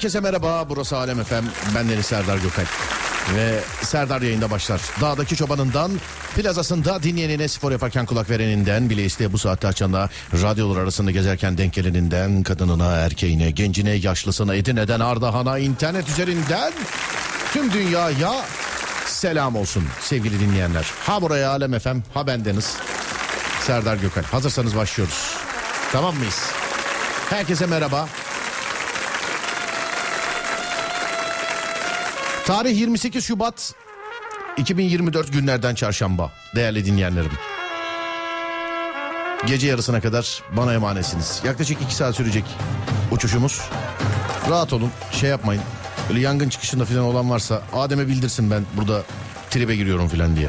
Herkese merhaba. Burası Alem Efem. Ben Deniz Serdar Gökal. Ve Serdar yayında başlar. Dağdaki çobanından, plazasında dinleyenine spor yaparken kulak vereninden, bile isteye bu saatte açanla, radyolar arasında gezerken denk geleninden, kadınına, erkeğine, gencine, yaşlısına, Edirne'den Ardahan'a, internet üzerinden tüm dünyaya selam olsun sevgili dinleyenler. Ha buraya Alem Efem, ha bendeniz. Serdar Gökal. Hazırsanız başlıyoruz. Tamam mıyız? Herkese merhaba. Tarih 28 Şubat 2024 günlerden çarşamba değerli dinleyenlerim. Gece yarısına kadar bana emanetsiniz. Yaklaşık 2 saat sürecek uçuşumuz. Rahat olun şey yapmayın. Böyle yangın çıkışında falan olan varsa Adem'e bildirsin ben burada tribe giriyorum falan diye.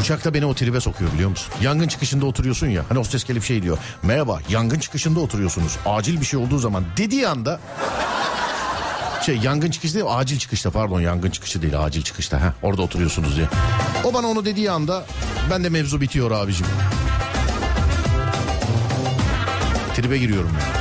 Uçakta beni o tribe sokuyor biliyor musun? Yangın çıkışında oturuyorsun ya. Hani hostes gelip şey diyor. Merhaba yangın çıkışında oturuyorsunuz. Acil bir şey olduğu zaman dediği anda şey yangın çıkışı değil acil çıkışta pardon yangın çıkışı değil acil çıkışta ha orada oturuyorsunuz diye. O bana onu dediği anda ben de mevzu bitiyor abicim. Tribe giriyorum ya. Ona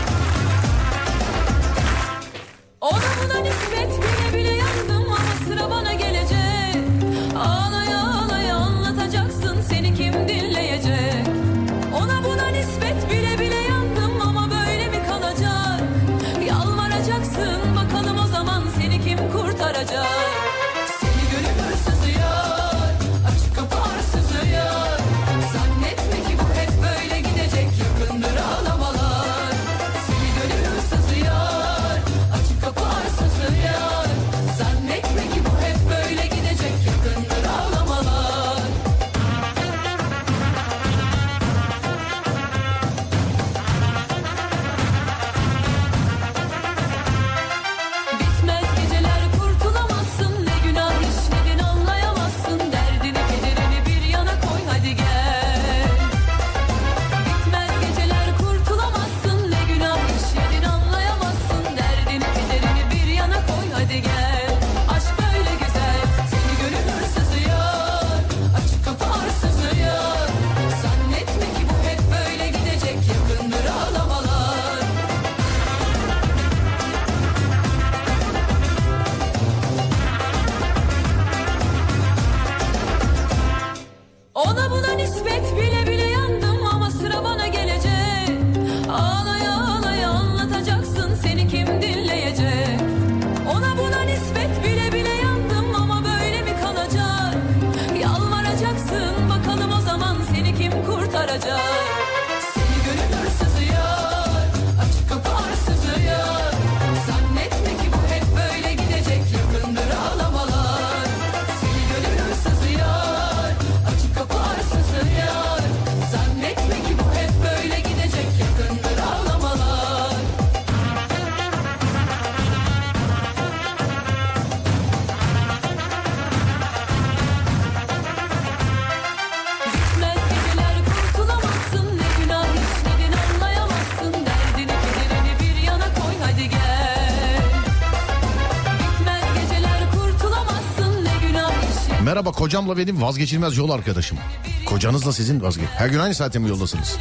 kocamla benim vazgeçilmez yol arkadaşım. Kocanızla sizin vazgeç. Her gün aynı saatte mi yoldasınız?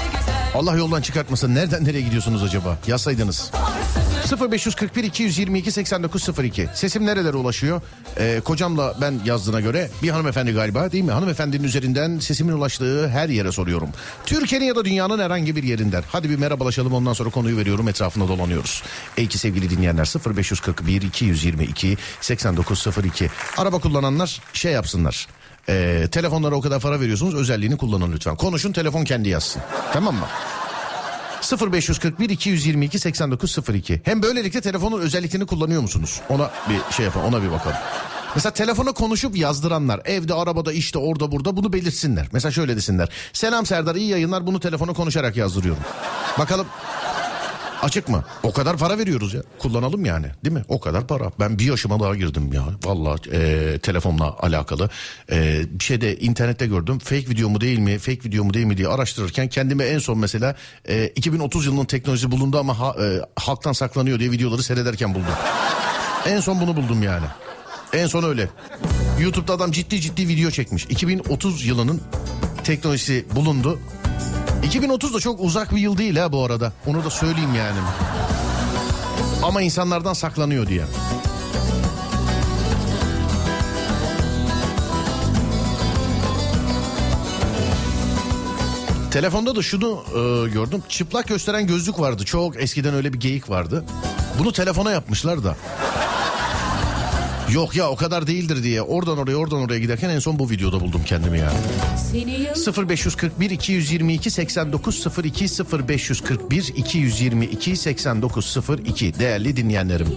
Allah yoldan çıkartmasın. Nereden nereye gidiyorsunuz acaba? Yazsaydınız. 0541 222 8902. Sesim nerelere ulaşıyor? Ee, kocamla ben yazdığına göre bir hanımefendi galiba değil mi? Hanımefendinin üzerinden sesimin ulaştığı her yere soruyorum. Türkiye'nin ya da dünyanın herhangi bir yerinden. Hadi bir merhabalaşalım ondan sonra konuyu veriyorum etrafında dolanıyoruz. Ey ki sevgili dinleyenler 0541 222 8902. Araba kullananlar şey yapsınlar. Ee, telefonlara o kadar para veriyorsunuz özelliğini kullanın lütfen. Konuşun telefon kendi yazsın. Tamam mı? 0541 222 8902. Hem böylelikle telefonun özelliklerini kullanıyor musunuz? Ona bir şey yapalım, ona bir bakalım. Mesela telefona konuşup yazdıranlar evde arabada işte orada burada bunu belirtsinler. Mesela şöyle desinler. Selam Serdar iyi yayınlar bunu telefona konuşarak yazdırıyorum. Bakalım Açık mı? O kadar para veriyoruz ya. Kullanalım yani değil mi? O kadar para. Ben bir yaşıma daha girdim ya. Vallahi e, telefonla alakalı. E, bir şeyde internette gördüm. Fake video mu değil mi? Fake video mu değil mi diye araştırırken kendime en son mesela e, 2030 yılının teknolojisi bulundu ama ha, e, halktan saklanıyor diye videoları seyrederken buldum. en son bunu buldum yani. En son öyle. YouTube'da adam ciddi ciddi video çekmiş. 2030 yılının teknolojisi bulundu. 2030 da çok uzak bir yıl değil ha bu arada. Onu da söyleyeyim yani. Ama insanlardan saklanıyor diye. Telefonda da şunu e, gördüm. Çıplak gösteren gözlük vardı. Çok eskiden öyle bir geyik vardı. Bunu telefona yapmışlar da. Yok ya o kadar değildir diye oradan oraya oradan oraya giderken en son bu videoda buldum kendimi yani. Seni yıl 0541 222 8902 0541 222 8902 değerli dinleyenlerim.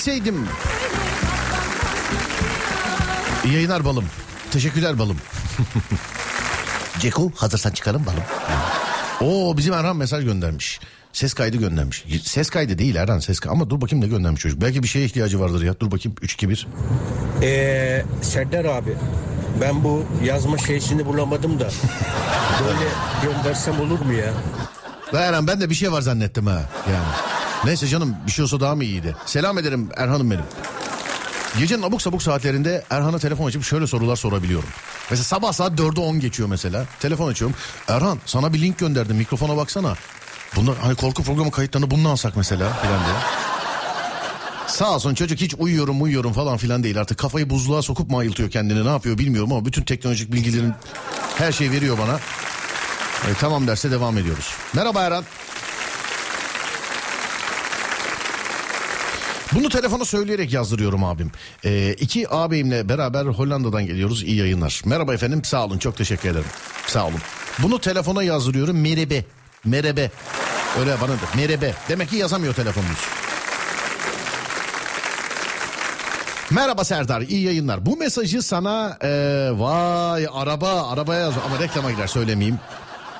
Bilseydim. İyi yayınlar balım. Teşekkürler balım. Ceko hazırsan çıkalım balım. Oo bizim Erhan mesaj göndermiş. Ses kaydı göndermiş. Ses kaydı değil Erhan ses kaydı. Ama dur bakayım ne göndermiş çocuk. Belki bir şeye ihtiyacı vardır ya. Dur bakayım 3 2 1. Ee, Serdar abi ben bu yazma şeysini bulamadım da böyle göndersem olur mu ya? Erhan ben de bir şey var zannettim ha. Yani. Neyse canım bir şey olsa daha mı iyiydi? Selam ederim Erhan'ım benim. Gecenin abuk sabuk saatlerinde Erhan'a telefon açıp şöyle sorular sorabiliyorum. Mesela sabah saat 4'e 10 geçiyor mesela. Telefon açıyorum. Erhan sana bir link gönderdim mikrofona baksana. Bunlar hani korku programı kayıtlarını bundan alsak mesela filan diye. Sağ olsun çocuk hiç uyuyorum uyuyorum falan filan değil artık kafayı buzluğa sokup mu ayıltıyor kendini ne yapıyor bilmiyorum ama bütün teknolojik bilgilerin her şeyi veriyor bana. E, tamam derse devam ediyoruz. Merhaba Erhan. Bunu telefona söyleyerek yazdırıyorum abim. Ee, iki ağabeyimle beraber Hollanda'dan geliyoruz. İyi yayınlar. Merhaba efendim. Sağ olun. Çok teşekkür ederim. Sağ olun. Bunu telefona yazdırıyorum. Merebe. Merebe. Öyle bana da. Merebe. Demek ki yazamıyor telefonunuz. Merhaba Serdar, iyi yayınlar. Bu mesajı sana e, vay araba, arabaya yaz ama reklama girer söylemeyeyim.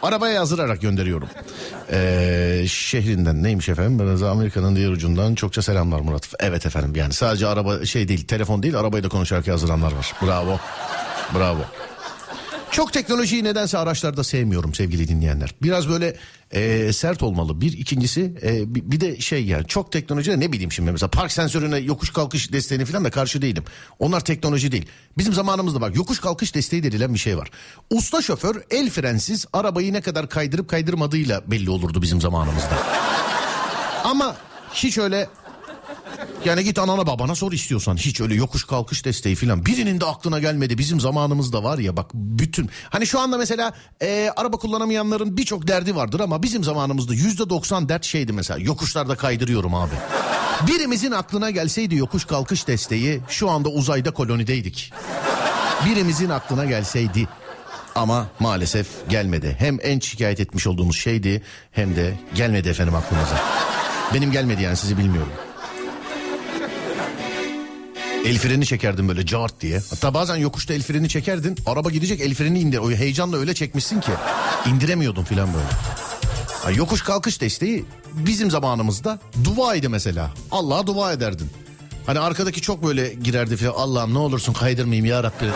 Arabaya yazdırarak gönderiyorum. E, şehrinden neymiş efendim? Bana Amerika'nın diğer ucundan çokça selamlar Murat. Evet efendim yani sadece araba şey değil, telefon değil arabayı da konuşarak yazdıranlar var. Bravo, bravo. Çok teknolojiyi nedense araçlarda sevmiyorum sevgili dinleyenler. Biraz böyle e, sert olmalı. Bir ikincisi e, bir, de şey yani çok teknoloji ne bileyim şimdi mesela park sensörüne yokuş kalkış desteğini falan da karşı değilim. Onlar teknoloji değil. Bizim zamanımızda bak yokuş kalkış desteği denilen bir şey var. Usta şoför el frensiz arabayı ne kadar kaydırıp kaydırmadığıyla belli olurdu bizim zamanımızda. Ama hiç öyle Yani git anana babana sor istiyorsan. Hiç öyle yokuş kalkış desteği falan. Birinin de aklına gelmedi. Bizim zamanımızda var ya bak bütün. Hani şu anda mesela e, araba kullanamayanların birçok derdi vardır ama bizim zamanımızda yüzde doksan dert şeydi mesela. Yokuşlarda kaydırıyorum abi. Birimizin aklına gelseydi yokuş kalkış desteği şu anda uzayda kolonideydik. Birimizin aklına gelseydi. Ama maalesef gelmedi. Hem en şikayet etmiş olduğumuz şeydi hem de gelmedi efendim aklımıza. Benim gelmedi yani sizi bilmiyorum. El freni çekerdim böyle cart diye. Hatta bazen yokuşta el freni çekerdin. Araba gidecek el freni indir. O heyecanla öyle çekmişsin ki. indiremiyordun filan böyle. Ha, yokuş kalkış desteği bizim zamanımızda duaydı mesela. Allah'a dua ederdin. Hani arkadaki çok böyle girerdi filan. Allah'ım ne olursun kaydırmayayım ya Rabbi.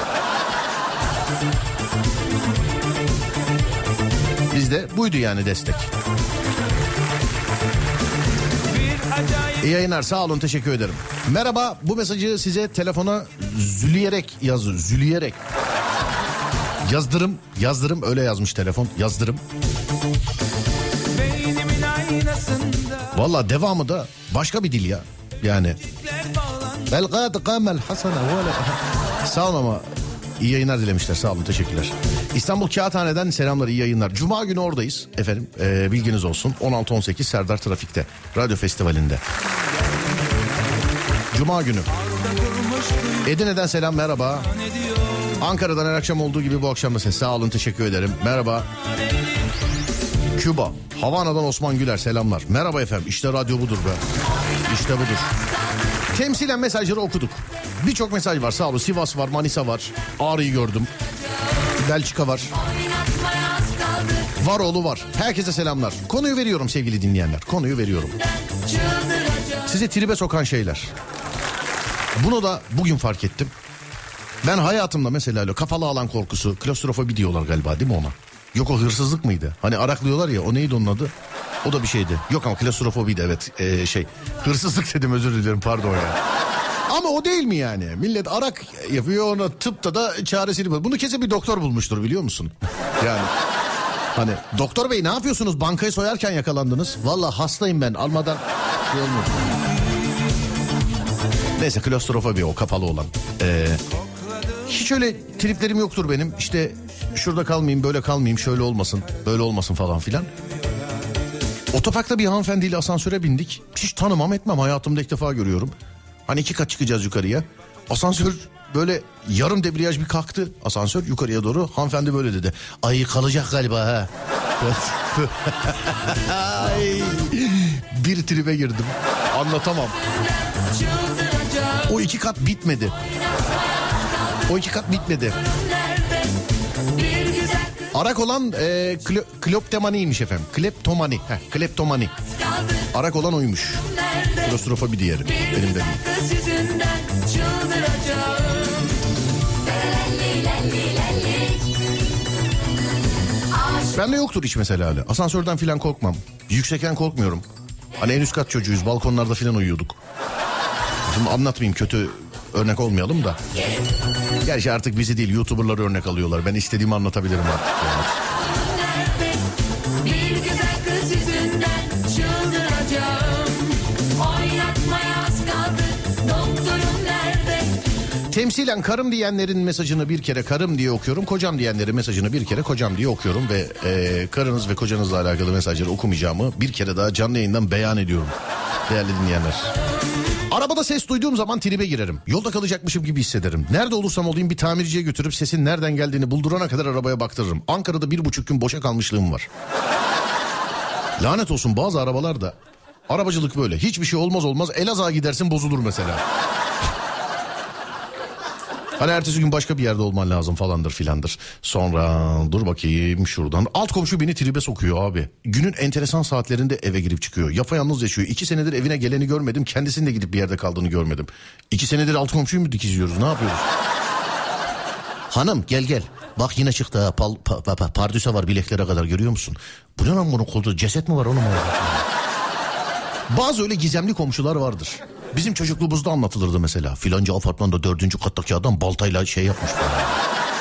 Bizde buydu yani destek. İyi yayınlar sağ olun teşekkür ederim. Merhaba bu mesajı size telefona züleyerek yazdı. Züleyerek. Yazdırım yazdırım öyle yazmış telefon yazdırım. Valla devamı da başka bir dil ya. Yani. Belgad kamel hasana Sağ olun ama iyi yayınlar dilemişler sağ olun teşekkürler. İstanbul Kağıthane'den selamlar iyi yayınlar. Cuma günü oradayız efendim ee, bilginiz olsun 16-18 Serdar Trafik'te radyo festivalinde. Cuma günü. Edirne'den selam merhaba. Ankara'dan her akşam olduğu gibi bu akşam da ses sağ olun teşekkür ederim. Merhaba. Küba. Havana'dan Osman Güler selamlar. Merhaba efendim işte radyo budur be. İşte budur. Temsilen mesajları okuduk. Birçok mesaj var sağ olun. Sivas var, Manisa var. Ağrı'yı gördüm. Belçika var. Varoğlu var. Herkese selamlar. Konuyu veriyorum sevgili dinleyenler. Konuyu veriyorum. Sizi tribe sokan şeyler. Bunu da bugün fark ettim. Ben hayatımda mesela öyle kafalı alan korkusu, klostrofobi diyorlar galiba değil mi ona? Yok o hırsızlık mıydı? Hani araklıyorlar ya o neydi onun adı? O da bir şeydi. Yok ama klostrofobiydi evet ee, şey. Hırsızlık dedim özür dilerim pardon ya. Ama o değil mi yani? Millet arak yapıyor ona tıpta da çaresini bul. Bunu kesin bir doktor bulmuştur biliyor musun? yani hani doktor bey ne yapıyorsunuz? Bankayı soyarken yakalandınız. Valla hastayım ben almadan şey olmuyor. Neyse klostrofobi o kapalı olan. Ee, hiç öyle triplerim yoktur benim. İşte şurada kalmayayım böyle kalmayayım şöyle olmasın böyle olmasın falan filan. Otoparkta bir hanımefendiyle asansöre bindik. Hiç tanımam etmem hayatımda ilk defa görüyorum. Hani iki kat çıkacağız yukarıya. Asansör böyle yarım debriyaj bir kalktı asansör yukarıya doğru. Hanımefendi böyle dedi. Ay kalacak galiba ha. Ay, bir tribe girdim. Anlatamam. O iki kat bitmedi. O iki kat bitmedi. Arak olan e, klo, kloptomaniymiş efendim. Kleptomani. Heh, kleptomani. Arak olan oymuş. Klostrofobi diğeri. Benim de. çıldıracağım Bende yoktur hiç mesela öyle. Asansörden filan korkmam. Yüksekten korkmuyorum. Hani en üst kat çocuğuyuz. Balkonlarda filan uyuyorduk. Şimdi anlatmayayım kötü örnek olmayalım da. Gerçi artık bizi değil YouTuber'ları örnek alıyorlar. Ben istediğimi anlatabilirim artık. yani. Temsilen karım diyenlerin mesajını bir kere karım diye okuyorum. Kocam diyenlerin mesajını bir kere kocam diye okuyorum. Ve e, karınız ve kocanızla alakalı mesajları okumayacağımı bir kere daha canlı yayından beyan ediyorum. Değerli dinleyenler. Arabada ses duyduğum zaman tribe girerim. Yolda kalacakmışım gibi hissederim. Nerede olursam olayım bir tamirciye götürüp sesin nereden geldiğini buldurana kadar arabaya baktırırım. Ankara'da bir buçuk gün boşa kalmışlığım var. Lanet olsun bazı arabalarda arabacılık böyle. Hiçbir şey olmaz olmaz Elazığ'a gidersin bozulur mesela. Hani ertesi gün başka bir yerde olman lazım falandır filandır. Sonra dur bakayım şuradan. Alt komşu beni tribe sokuyor abi. Günün enteresan saatlerinde eve girip çıkıyor. Yapayalnız yaşıyor. İki senedir evine geleni görmedim. Kendisinin de gidip bir yerde kaldığını görmedim. İki senedir alt komşuyu mu dikizliyoruz ne yapıyoruz? Hanım gel gel. Bak yine çıktı ha. Pal, pa, pa, pa- pardüse var bileklere kadar görüyor musun? Bu ne lan bunun koltuğu? Ceset mi var onun Bazı öyle gizemli komşular vardır. Bizim çocukluğumuzda anlatılırdı mesela. Filanca apartmanda dördüncü kattaki adam baltayla şey yapmış falan.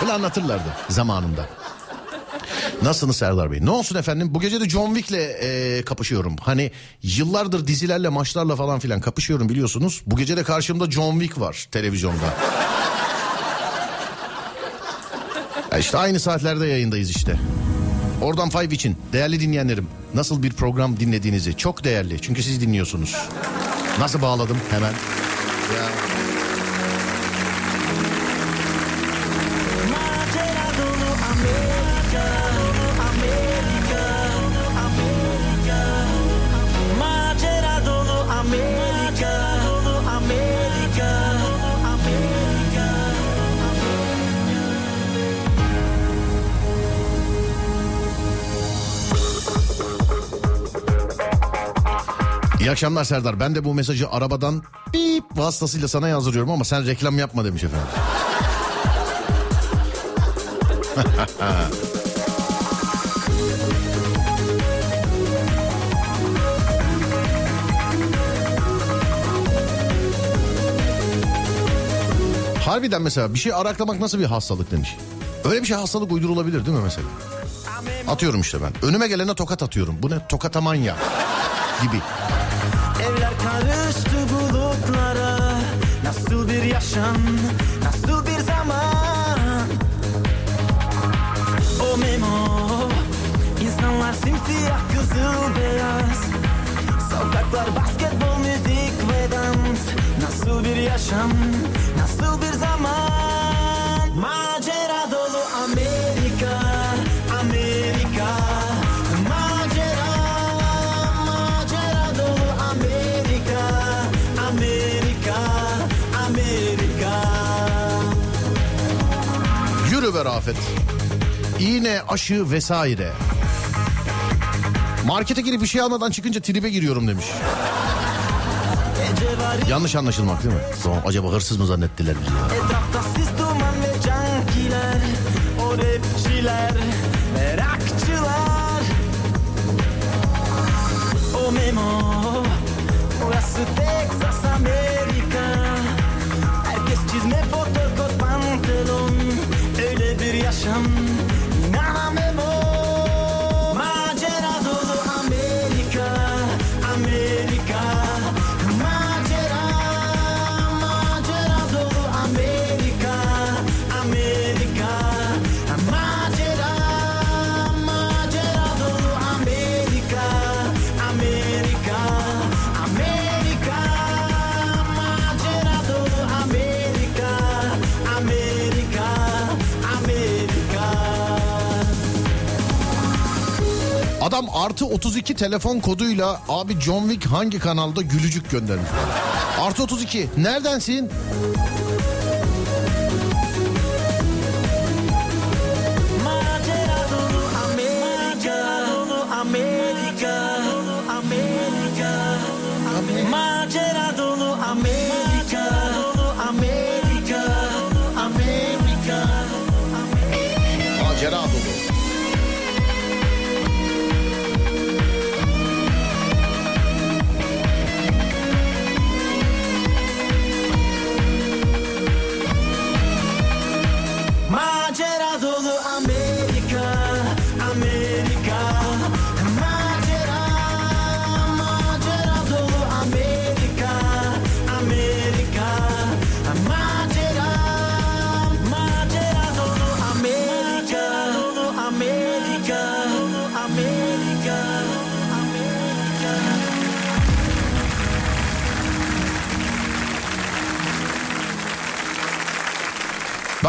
Böyle anlatırlardı zamanında. Nasılsınız Serdar Bey? Ne olsun efendim? Bu gece de John Wick'le e, kapışıyorum. Hani yıllardır dizilerle, maçlarla falan filan kapışıyorum biliyorsunuz. Bu gece de karşımda John Wick var televizyonda. Ya işte aynı saatlerde yayındayız işte. Oradan Five için değerli dinleyenlerim nasıl bir program dinlediğinizi çok değerli çünkü siz dinliyorsunuz. Nasıl bağladım hemen? Ya. İyi akşamlar Serdar. Ben de bu mesajı arabadan bip vasıtasıyla sana yazdırıyorum ama sen reklam yapma demiş efendim. Harbiden mesela bir şey araklamak nasıl bir hastalık demiş. Öyle bir şey hastalık uydurulabilir değil mi mesela? Atıyorum işte ben. Önüme gelene tokat atıyorum. Bu ne? Tokatamanya gibi. Evler karıştı bulutlara. Nasıl bir yaşam Nasıl bir zaman? O memo İnsanlar simsiyah kızıl beyaz. Sokaklar basketbol müzik ve dans. Nasıl bir yaşam Nasıl bir zaman? Macera dolu Amerika Be Rafet. İğne, aşı vesaire. Markete girip bir şey almadan çıkınca tribe giriyorum demiş. Yanlış anlaşılmak değil mi? Tamam, acaba hırsız mı zannettiler bizi rapçiler Merakçılar O memo Burası Texas Adam artı 32 telefon koduyla abi John Wick hangi kanalda gülücük göndermiş. Artı 32 neredensin?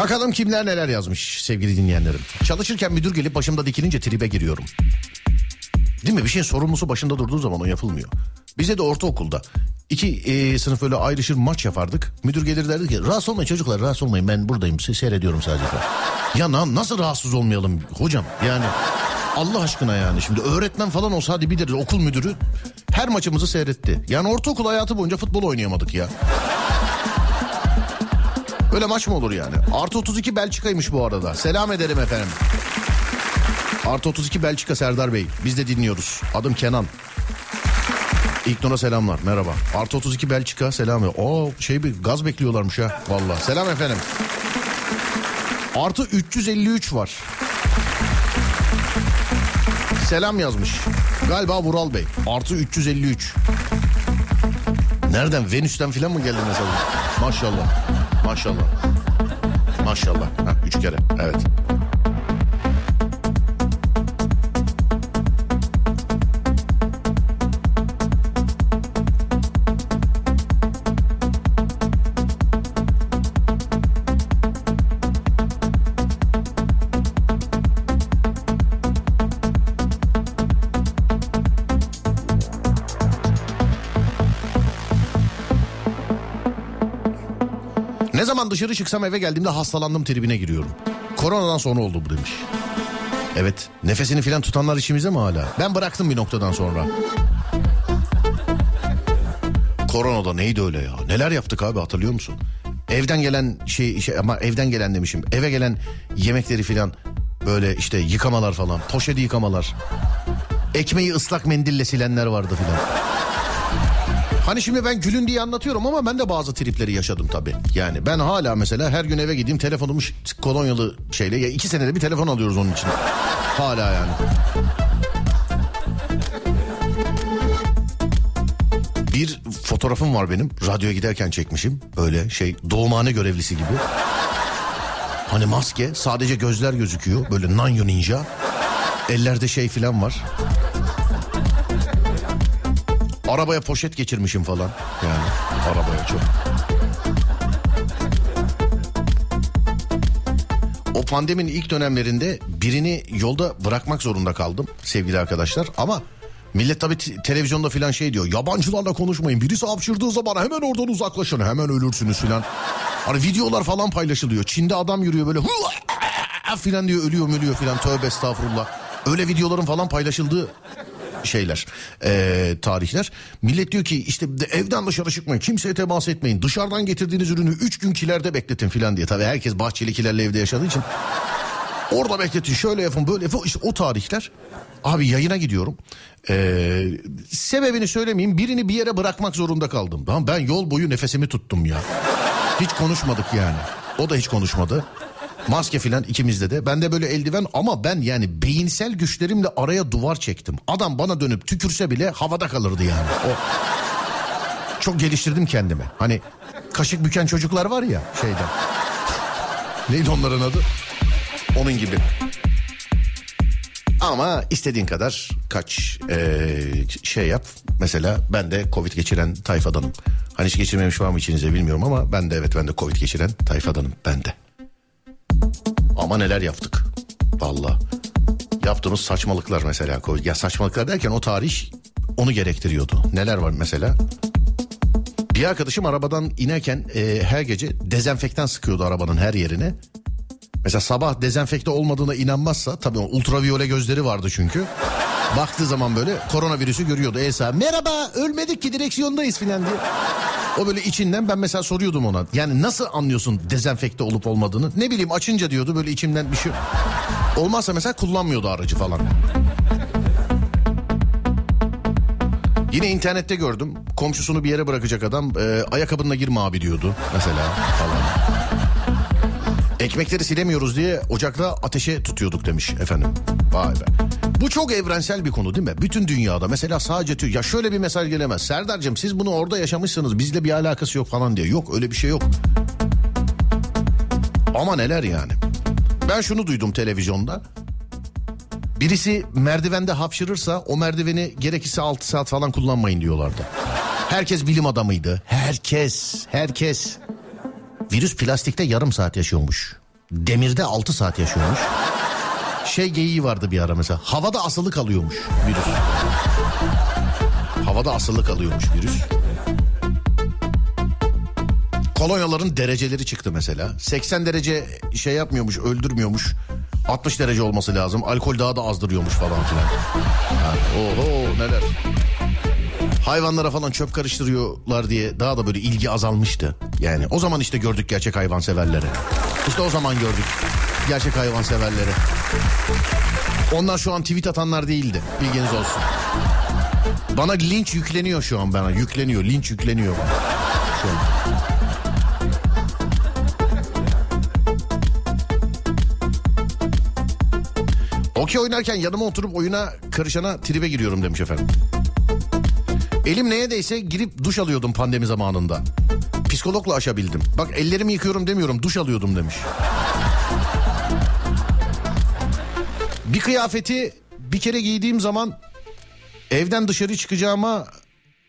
Bakalım kimler neler yazmış sevgili dinleyenlerim. Çalışırken müdür gelip başımda dikilince tribe giriyorum. Değil mi? Bir şeyin sorumlusu başında durduğu zaman o yapılmıyor. Bize de ortaokulda iki e, sınıf öyle ayrışır maç yapardık. Müdür gelir derdi ki rahatsız olmayın çocuklar rahatsız olmayın ben buradayım se- seyrediyorum sadece. ya na- nasıl rahatsız olmayalım hocam yani Allah aşkına yani şimdi öğretmen falan olsa hadi bilir okul müdürü her maçımızı seyretti. Yani ortaokul hayatı boyunca futbol oynayamadık ya. Öyle maç mı olur yani? Artı 32 Belçika'ymış bu arada. Selam ederim efendim. Artı 32 Belçika Serdar Bey. Biz de dinliyoruz. Adım Kenan. İlknur'a selamlar. Merhaba. Artı 32 Belçika selam. O şey bir gaz bekliyorlarmış ha. Vallahi. Selam efendim. Artı 353 var. Selam yazmış. Galiba Vural Bey. Artı 353. Nereden? Venüs'ten falan mı geldi mesela? Maşallah. Maşallah. Maşallah. Ha, üç kere. Evet. Dışarı çıksam eve geldiğimde hastalandım tribine giriyorum. Koronadan sonra oldu bu demiş. Evet nefesini filan tutanlar içimizde mi hala? Ben bıraktım bir noktadan sonra. Koronada neydi öyle ya? Neler yaptık abi hatırlıyor musun? Evden gelen şey, şey ama evden gelen demişim. Eve gelen yemekleri filan böyle işte yıkamalar falan. Poşeti yıkamalar. Ekmeği ıslak mendille silenler vardı filan. Hani şimdi ben gülün diye anlatıyorum ama ben de bazı tripleri yaşadım tabii. Yani ben hala mesela her gün eve gideyim telefonumu kolonyalı şeyle ya iki senede bir telefon alıyoruz onun için. Hala yani. Bir fotoğrafım var benim. Radyoya giderken çekmişim. Böyle şey doğumhane görevlisi gibi. Hani maske sadece gözler gözüküyor. Böyle Nanyo Ninja. Ellerde şey filan var. Arabaya poşet geçirmişim falan. Yani arabaya çok. O pandeminin ilk dönemlerinde birini yolda bırakmak zorunda kaldım sevgili arkadaşlar. Ama millet tabii te- televizyonda falan şey diyor. Yabancılarla konuşmayın. Birisi hapşırdığı zaman hemen oradan uzaklaşın. Hemen ölürsünüz filan. Hani videolar falan paylaşılıyor. Çin'de adam yürüyor böyle filan diyor ölüyor ölüyor filan. Tövbe estağfurullah. Öyle videoların falan paylaşıldığı şeyler eee, tarihler. Millet diyor ki işte de evden dışarı çıkmayın kimseye temas etmeyin dışarıdan getirdiğiniz ürünü 3 gün kilerde bekletin filan diye. Tabii herkes bahçeli kilerle evde yaşadığı için orada bekletin şöyle yapın böyle yapın işte o tarihler. Abi yayına gidiyorum. Ee, sebebini söylemeyeyim birini bir yere bırakmak zorunda kaldım. Lan ben yol boyu nefesimi tuttum ya. Hiç konuşmadık yani. O da hiç konuşmadı. Maske filan ikimizde de. Ben de böyle eldiven ama ben yani beyinsel güçlerimle araya duvar çektim. Adam bana dönüp tükürse bile havada kalırdı yani. O çok geliştirdim kendimi. Hani kaşık büken çocuklar var ya şeyden. Neydi onların adı? Onun gibi. Ama istediğin kadar kaç eee, şey yap. Mesela ben de Covid geçiren tayfadanım. Hani hiç geçirmemiş var mı içinizde bilmiyorum ama ben de evet ben de Covid geçiren tayfadanım ben de. Ama neler yaptık. Valla. Yaptığımız saçmalıklar mesela. Ya saçmalıklar derken o tarih onu gerektiriyordu. Neler var mesela? Bir arkadaşım arabadan inerken e, her gece dezenfektan sıkıyordu arabanın her yerine. Mesela sabah dezenfekte olmadığına inanmazsa tabii ultraviyole gözleri vardı çünkü. Baktığı zaman böyle koronavirüsü görüyordu. Esa merhaba ölmedik ki direksiyondayız filan diye. O böyle içinden ben mesela soruyordum ona. Yani nasıl anlıyorsun dezenfekte olup olmadığını? Ne bileyim açınca diyordu böyle içimden bir şey. Olmazsa mesela kullanmıyordu aracı falan. Yine internette gördüm. Komşusunu bir yere bırakacak adam. E, ayakkabınla girme abi diyordu mesela falan. Ekmekleri silemiyoruz diye ocakta ateşe tutuyorduk demiş efendim. Vay be. Bu çok evrensel bir konu değil mi? Bütün dünyada mesela sadece Türk. Ya şöyle bir mesaj gelemez. Serdar'cığım siz bunu orada yaşamışsınız bizle bir alakası yok falan diye. Yok öyle bir şey yok. Ama neler yani. Ben şunu duydum televizyonda. Birisi merdivende hapşırırsa o merdiveni gerekirse 6 saat falan kullanmayın diyorlardı. Herkes bilim adamıydı. Herkes, herkes. Virüs plastikte yarım saat yaşıyormuş. Demirde 6 saat yaşıyormuş. Şey geyiği vardı bir ara mesela. Havada asılı kalıyormuş virüs. Havada asılı kalıyormuş virüs. Kolonyaların dereceleri çıktı mesela. 80 derece şey yapmıyormuş, öldürmüyormuş. 60 derece olması lazım. Alkol daha da azdırıyormuş falan filan. Ha, oho neler. Hayvanlara falan çöp karıştırıyorlar diye daha da böyle ilgi azalmıştı. Yani o zaman işte gördük gerçek hayvanseverleri. İşte o zaman gördük gerçek hayvanseverleri. Onlar şu an tweet atanlar değildi. Bilginiz olsun. Bana linç yükleniyor şu an bana. Yükleniyor. Linç yükleniyor bana. Şu an. Okey oynarken yanıma oturup oyuna karışana tribe giriyorum demiş efendim. Elim neye değse girip duş alıyordum pandemi zamanında. Psikologla aşabildim. Bak ellerimi yıkıyorum demiyorum duş alıyordum demiş. Bir kıyafeti bir kere giydiğim zaman evden dışarı çıkacağıma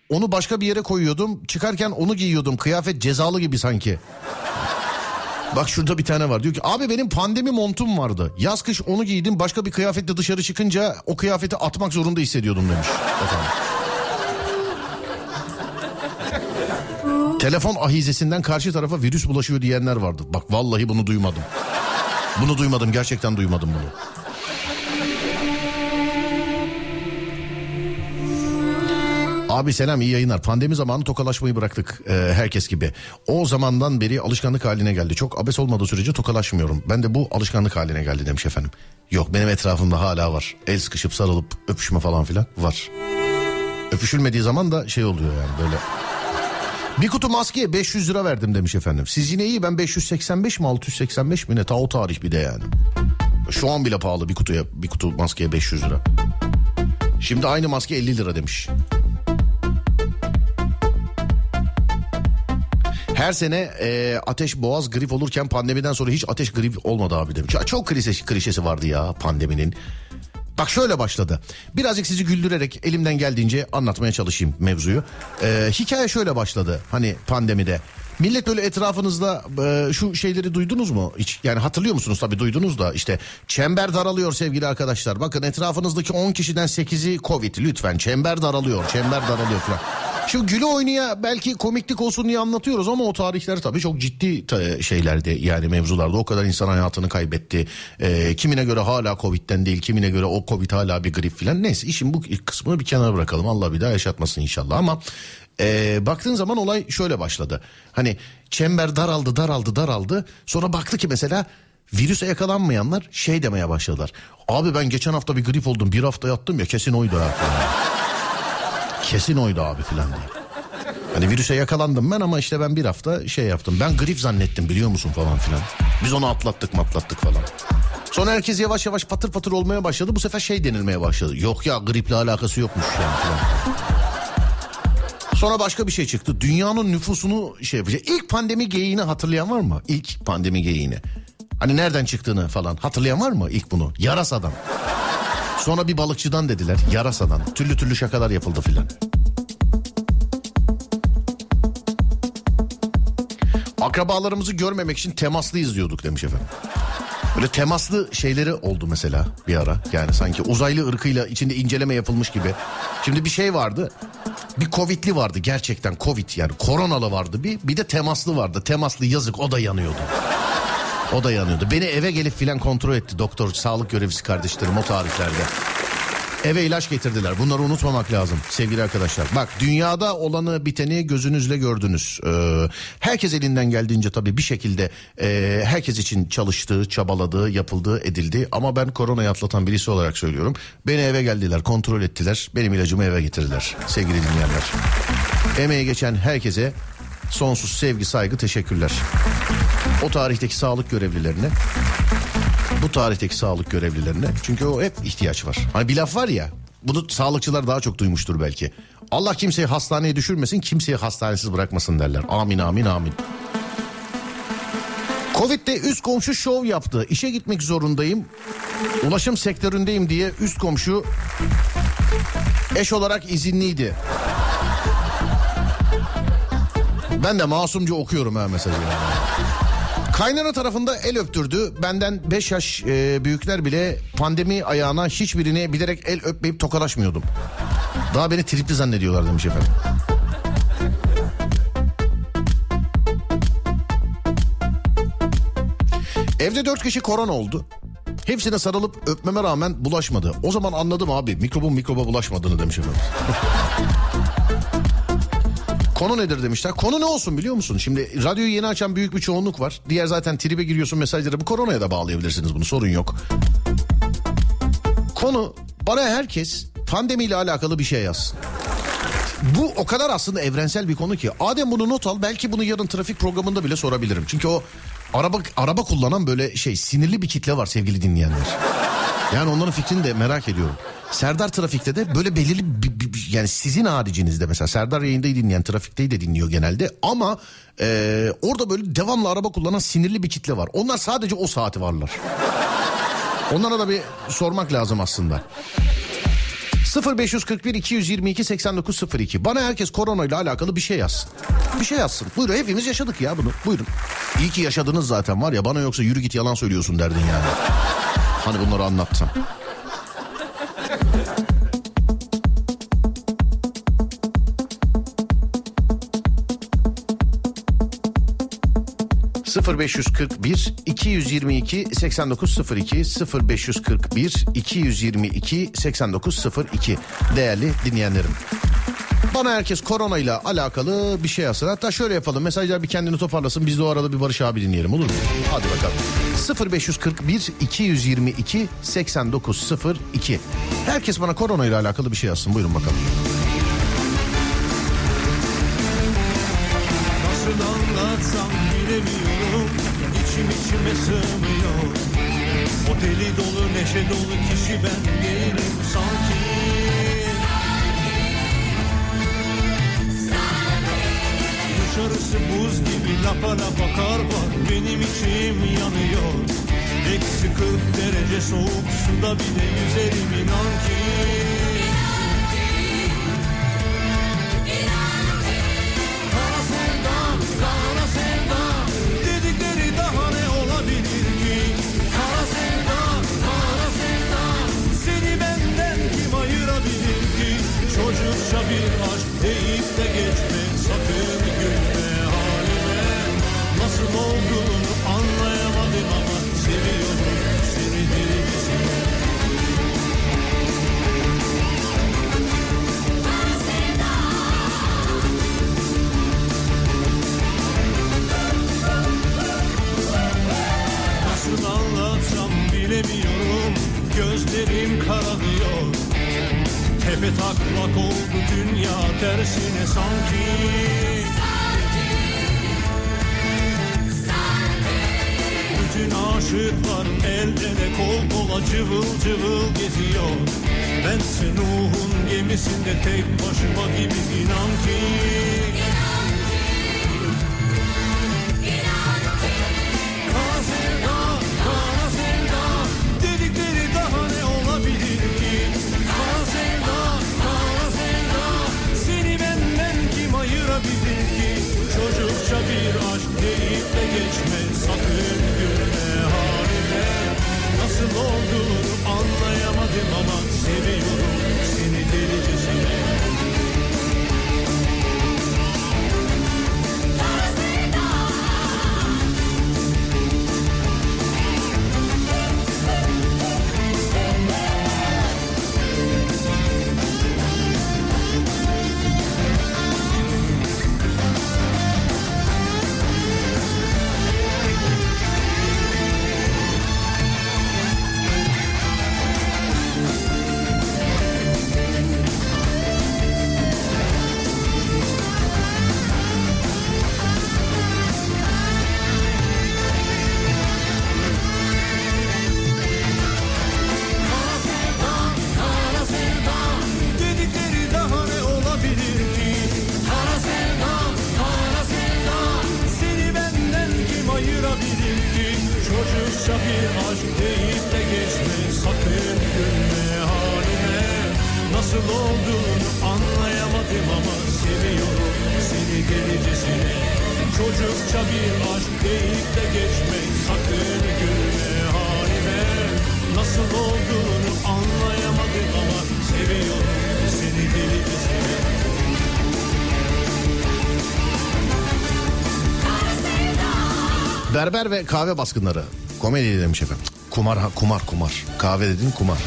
onu başka bir yere koyuyordum. Çıkarken onu giyiyordum. Kıyafet cezalı gibi sanki. Bak şurada bir tane var. Diyor ki abi benim pandemi montum vardı. Yaz kış onu giydim. Başka bir kıyafetle dışarı çıkınca o kıyafeti atmak zorunda hissediyordum demiş. Telefon ahizesinden karşı tarafa virüs bulaşıyor diyenler vardı. Bak vallahi bunu duymadım. Bunu duymadım gerçekten duymadım bunu. Abi selam iyi yayınlar. Pandemi zamanı tokalaşmayı bıraktık e, herkes gibi. O zamandan beri alışkanlık haline geldi. Çok abes olmadığı sürece tokalaşmıyorum. Ben de bu alışkanlık haline geldi demiş efendim. Yok benim etrafımda hala var. El sıkışıp sarılıp öpüşme falan filan var. Öpüşülmediği zaman da şey oluyor yani böyle. Bir kutu maskeye 500 lira verdim demiş efendim. Siz yine iyi ben 585 mi 685 mi ne ta o tarih bir de yani. Şu an bile pahalı bir kutuya bir kutu maskeye 500 lira. Şimdi aynı maske 50 lira demiş. Her sene e, ateş boğaz grip olurken pandemiden sonra hiç ateş grip olmadı abi demiş. Çok klişesi, klişesi vardı ya pandeminin. Bak şöyle başladı. Birazcık sizi güldürerek elimden geldiğince anlatmaya çalışayım mevzuyu. E, hikaye şöyle başladı hani pandemide. Millet böyle etrafınızda e, şu şeyleri duydunuz mu? Hiç, yani hatırlıyor musunuz? Tabii duydunuz da işte çember daralıyor sevgili arkadaşlar. Bakın etrafınızdaki 10 kişiden 8'i Covid lütfen çember daralıyor, çember daralıyor falan. Şu gülü oynaya belki komiklik olsun diye anlatıyoruz ama o tarihler tabii çok ciddi ta- şeylerdi yani mevzularda. O kadar insan hayatını kaybetti. Ee, kimine göre hala Covid'den değil, kimine göre o Covid hala bir grip filan. Neyse işin bu kısmını bir kenara bırakalım. Allah bir daha yaşatmasın inşallah ama e, baktığın zaman olay şöyle başladı. Hani çember daraldı, daraldı, daraldı. Sonra baktı ki mesela virüse yakalanmayanlar şey demeye başladılar. Abi ben geçen hafta bir grip oldum, bir hafta yattım ya kesin oydu ha. falan. Kesin oydu abi filan diye. Hani virüse yakalandım ben ama işte ben bir hafta şey yaptım. Ben grip zannettim biliyor musun falan filan. Biz onu atlattık mı atlattık falan. Sonra herkes yavaş yavaş patır patır olmaya başladı. Bu sefer şey denilmeye başladı. Yok ya griple alakası yokmuş yani filan. Sonra başka bir şey çıktı. Dünyanın nüfusunu şey yapacak. İlk pandemi geyiğini hatırlayan var mı? İlk pandemi geyiğini. Hani nereden çıktığını falan hatırlayan var mı ilk bunu? Yarasa'dan. Sonra bir balıkçıdan dediler. Yarasa'dan. Türlü türlü şakalar yapıldı filan. Akrabalarımızı görmemek için temaslı izliyorduk demiş efendim. Böyle temaslı şeyleri oldu mesela bir ara. Yani sanki uzaylı ırkıyla içinde inceleme yapılmış gibi. Şimdi bir şey vardı. Bir Covid'li vardı gerçekten Covid yani koronalı vardı bir. Bir de temaslı vardı. Temaslı yazık o da yanıyordu. O da yanıyordu. Beni eve gelip filan kontrol etti doktor, sağlık görevlisi kardeşlerim o tarihlerde. Eve ilaç getirdiler. Bunları unutmamak lazım sevgili arkadaşlar. Bak dünyada olanı biteni gözünüzle gördünüz. Ee, herkes elinden geldiğince tabii bir şekilde e, herkes için çalıştığı, çabaladığı, yapıldığı, edildi. Ama ben koronayı atlatan birisi olarak söylüyorum. Beni eve geldiler, kontrol ettiler. Benim ilacımı eve getirdiler sevgili dinleyenler. Emeğe geçen herkese sonsuz sevgi, saygı, teşekkürler. O tarihteki sağlık görevlilerine bu tarihteki sağlık görevlilerine. Çünkü o hep ihtiyaç var. Hani bir laf var ya bunu sağlıkçılar daha çok duymuştur belki. Allah kimseyi hastaneye düşürmesin kimseyi hastanesiz bırakmasın derler. Amin amin amin. Covid'de üst komşu şov yaptı. İşe gitmek zorundayım. Ulaşım sektöründeyim diye üst komşu eş olarak izinliydi. Ben de masumca okuyorum ha mesajı. Kaynana tarafında el öptürdü. Benden 5 yaş e, büyükler bile pandemi ayağına hiçbirine bilerek el öpmeyip tokalaşmıyordum. Daha beni tripli zannediyorlar demiş efendim. Evde dört kişi korona oldu. Hepsine sarılıp öpmeme rağmen bulaşmadı. O zaman anladım abi mikrobun mikroba bulaşmadığını demiş efendim. Konu nedir demişler. Konu ne olsun biliyor musun? Şimdi radyoyu yeni açan büyük bir çoğunluk var. Diğer zaten tribe giriyorsun mesajları. Bu koronaya da bağlayabilirsiniz bunu sorun yok. Konu bana herkes pandemiyle alakalı bir şey yazsın. Bu o kadar aslında evrensel bir konu ki. Adem bunu not al. Belki bunu yarın trafik programında bile sorabilirim. Çünkü o araba araba kullanan böyle şey sinirli bir kitle var sevgili dinleyenler. Yani onların fikrini de merak ediyorum. Serdar trafikte de böyle belirli bir- bir- bir- yani sizin haricinizde mesela Serdar yayındayı dinleyen trafikteyi de dinliyor genelde ama e, orada böyle devamlı araba kullanan sinirli bir kitle var. Onlar sadece o saati varlar. Onlara da bir sormak lazım aslında. 0541 222 8902 Bana herkes korona ile alakalı bir şey yazsın. Bir şey yazsın. Buyurun hepimiz yaşadık ya bunu. Buyurun. İyi ki yaşadınız zaten var ya bana yoksa yürü git yalan söylüyorsun derdin yani. Hani bunları anlatsam. ...0541 222 8902 0541 222 8902 değerli dinleyenlerim. Bana herkes korona ile alakalı bir şey yazsın. Hatta şöyle yapalım. Mesajlar bir kendini toparlasın. Biz de o arada bir Barış abi dinleyelim olur mu? Hadi bakalım. 0541 222 8902. Herkes bana korona ile alakalı bir şey yazsın. Buyurun bakalım. Nasıl anlatsam İçim içime sığmıyor. O deli dolu neşe dolu kişi ben değilim. Sanki Dışarısı buz gibi lapa lapa kar var. Benim içim yanıyor. Eksi 40 derece soğuk suda bile yüzerim inan ki. Kara sevdam, kara Berber ve kahve baskınları. Komedi demiş efendim. Kumar kumar kumar. Kahve dedin kumar.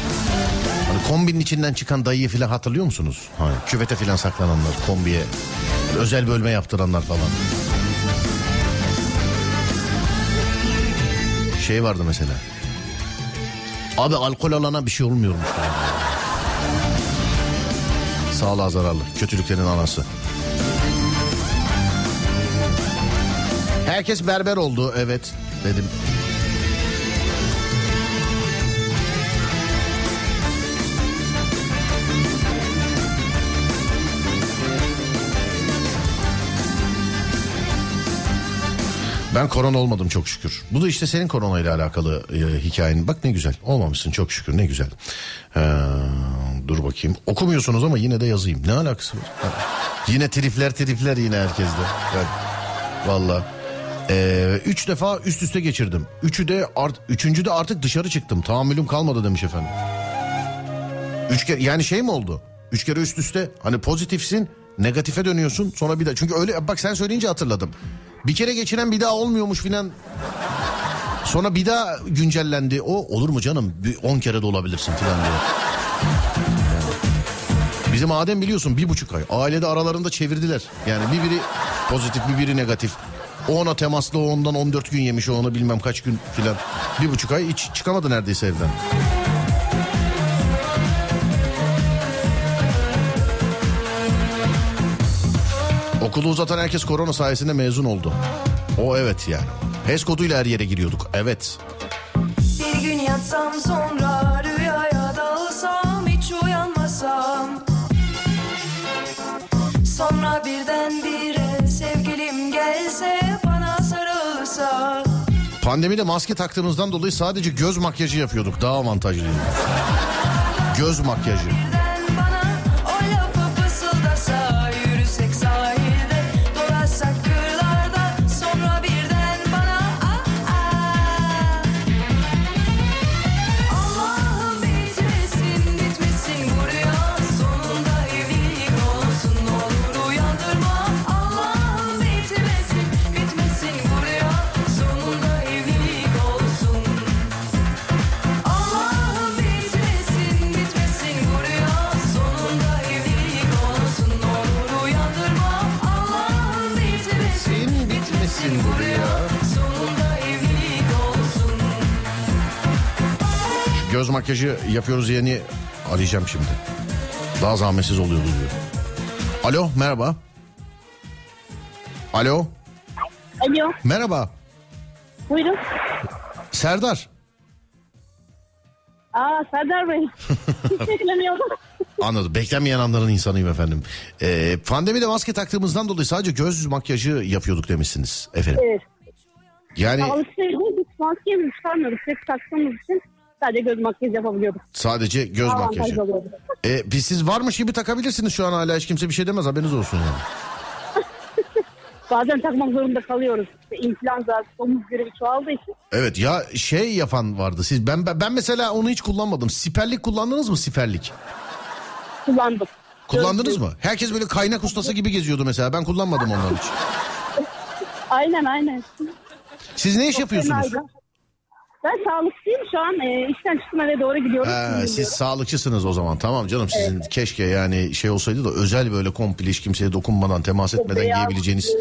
Hani kombinin içinden çıkan dayıyı falan hatırlıyor musunuz? Hani küvete falan saklananlar kombiye. Böyle özel bölme yaptıranlar falan. Şey vardı mesela. Abi alkol alana bir şey olmuyormuş. Sağlığa zararlı. Kötülüklerin anası. Herkes berber oldu evet dedim. Ben korona olmadım çok şükür. Bu da işte senin korona ile alakalı e, hikayen. Bak ne güzel. Olmamışsın çok şükür ne güzel. Ee, dur bakayım. Okumuyorsunuz ama yine de yazayım. Ne alakası var? yine tripler tripler yine herkeste. Yani, Valla. Ee, üç defa üst üste geçirdim. Üçü de art, üçüncü de artık dışarı çıktım. Tahammülüm kalmadı demiş efendim. Üç kere yani şey mi oldu? Üç kere üst üste hani pozitifsin negatife dönüyorsun sonra bir daha. Çünkü öyle bak sen söyleyince hatırladım. Bir kere geçiren bir daha olmuyormuş filan. Sonra bir daha güncellendi. O olur mu canım? Bir 10 kere de olabilirsin filan diye. Bizim Adem biliyorsun bir buçuk ay. Ailede aralarında çevirdiler. Yani bir biri pozitif bir biri negatif. O ona temaslı o ondan 14 gün yemiş o ona bilmem kaç gün filan. Bir buçuk ay hiç çıkamadı neredeyse evden. Okulu uzatan herkes korona sayesinde mezun oldu. O evet yani. HES koduyla her yere giriyorduk. Evet. Bir gün yatsam sonra Pandemide maske taktığımızdan dolayı sadece göz makyajı yapıyorduk. Daha avantajlıydı. Göz makyajı. Göz makyajı yapıyoruz yeni arayacağım şimdi. Daha zahmetsiz oluyordu diyor. Alo merhaba. Alo Alo, merhaba. buyurun. Serdar. Aa Serdar Bey. Hiç beklemiyordum. Anladım. Beklenmeyen anların insanıyım efendim. Ee, pandemide maske taktığımızdan dolayı sadece göz makyajı yapıyorduk demişsiniz efendim. Evet. Yani Alışverişte biz maskemizi çıkarmıyorduk. Hep taktığımız için sadece göz makyajı yapabiliyorduk. sadece göz Avantaj makyajı. Ee, biz siz varmış gibi takabilirsiniz şu an hala hiç kimse bir şey demez haberiniz olsun yani. Bazen takmak zorunda kalıyoruz. İşte influenza, domuz gribi çoğaldığı için Evet ya şey yapan vardı. Siz ben ben mesela onu hiç kullanmadım. Siperlik kullandınız mı siperlik? kullandık. Kullandınız mı? Herkes böyle kaynak ustası gibi geziyordu mesela. Ben kullanmadım onları hiç. Aynen aynen. Siz ne iş yapıyorsunuz? Fenaydı. Ben sağlıkçıyım şu an. E, işten çıktım eve doğru gidiyorum. Ha, Şimdi siz sağlıkçısınız o zaman. Tamam canım sizin keşke yani şey olsaydı da özel böyle komple hiç kimseye dokunmadan temas etmeden beyaz, giyebileceğiniz e,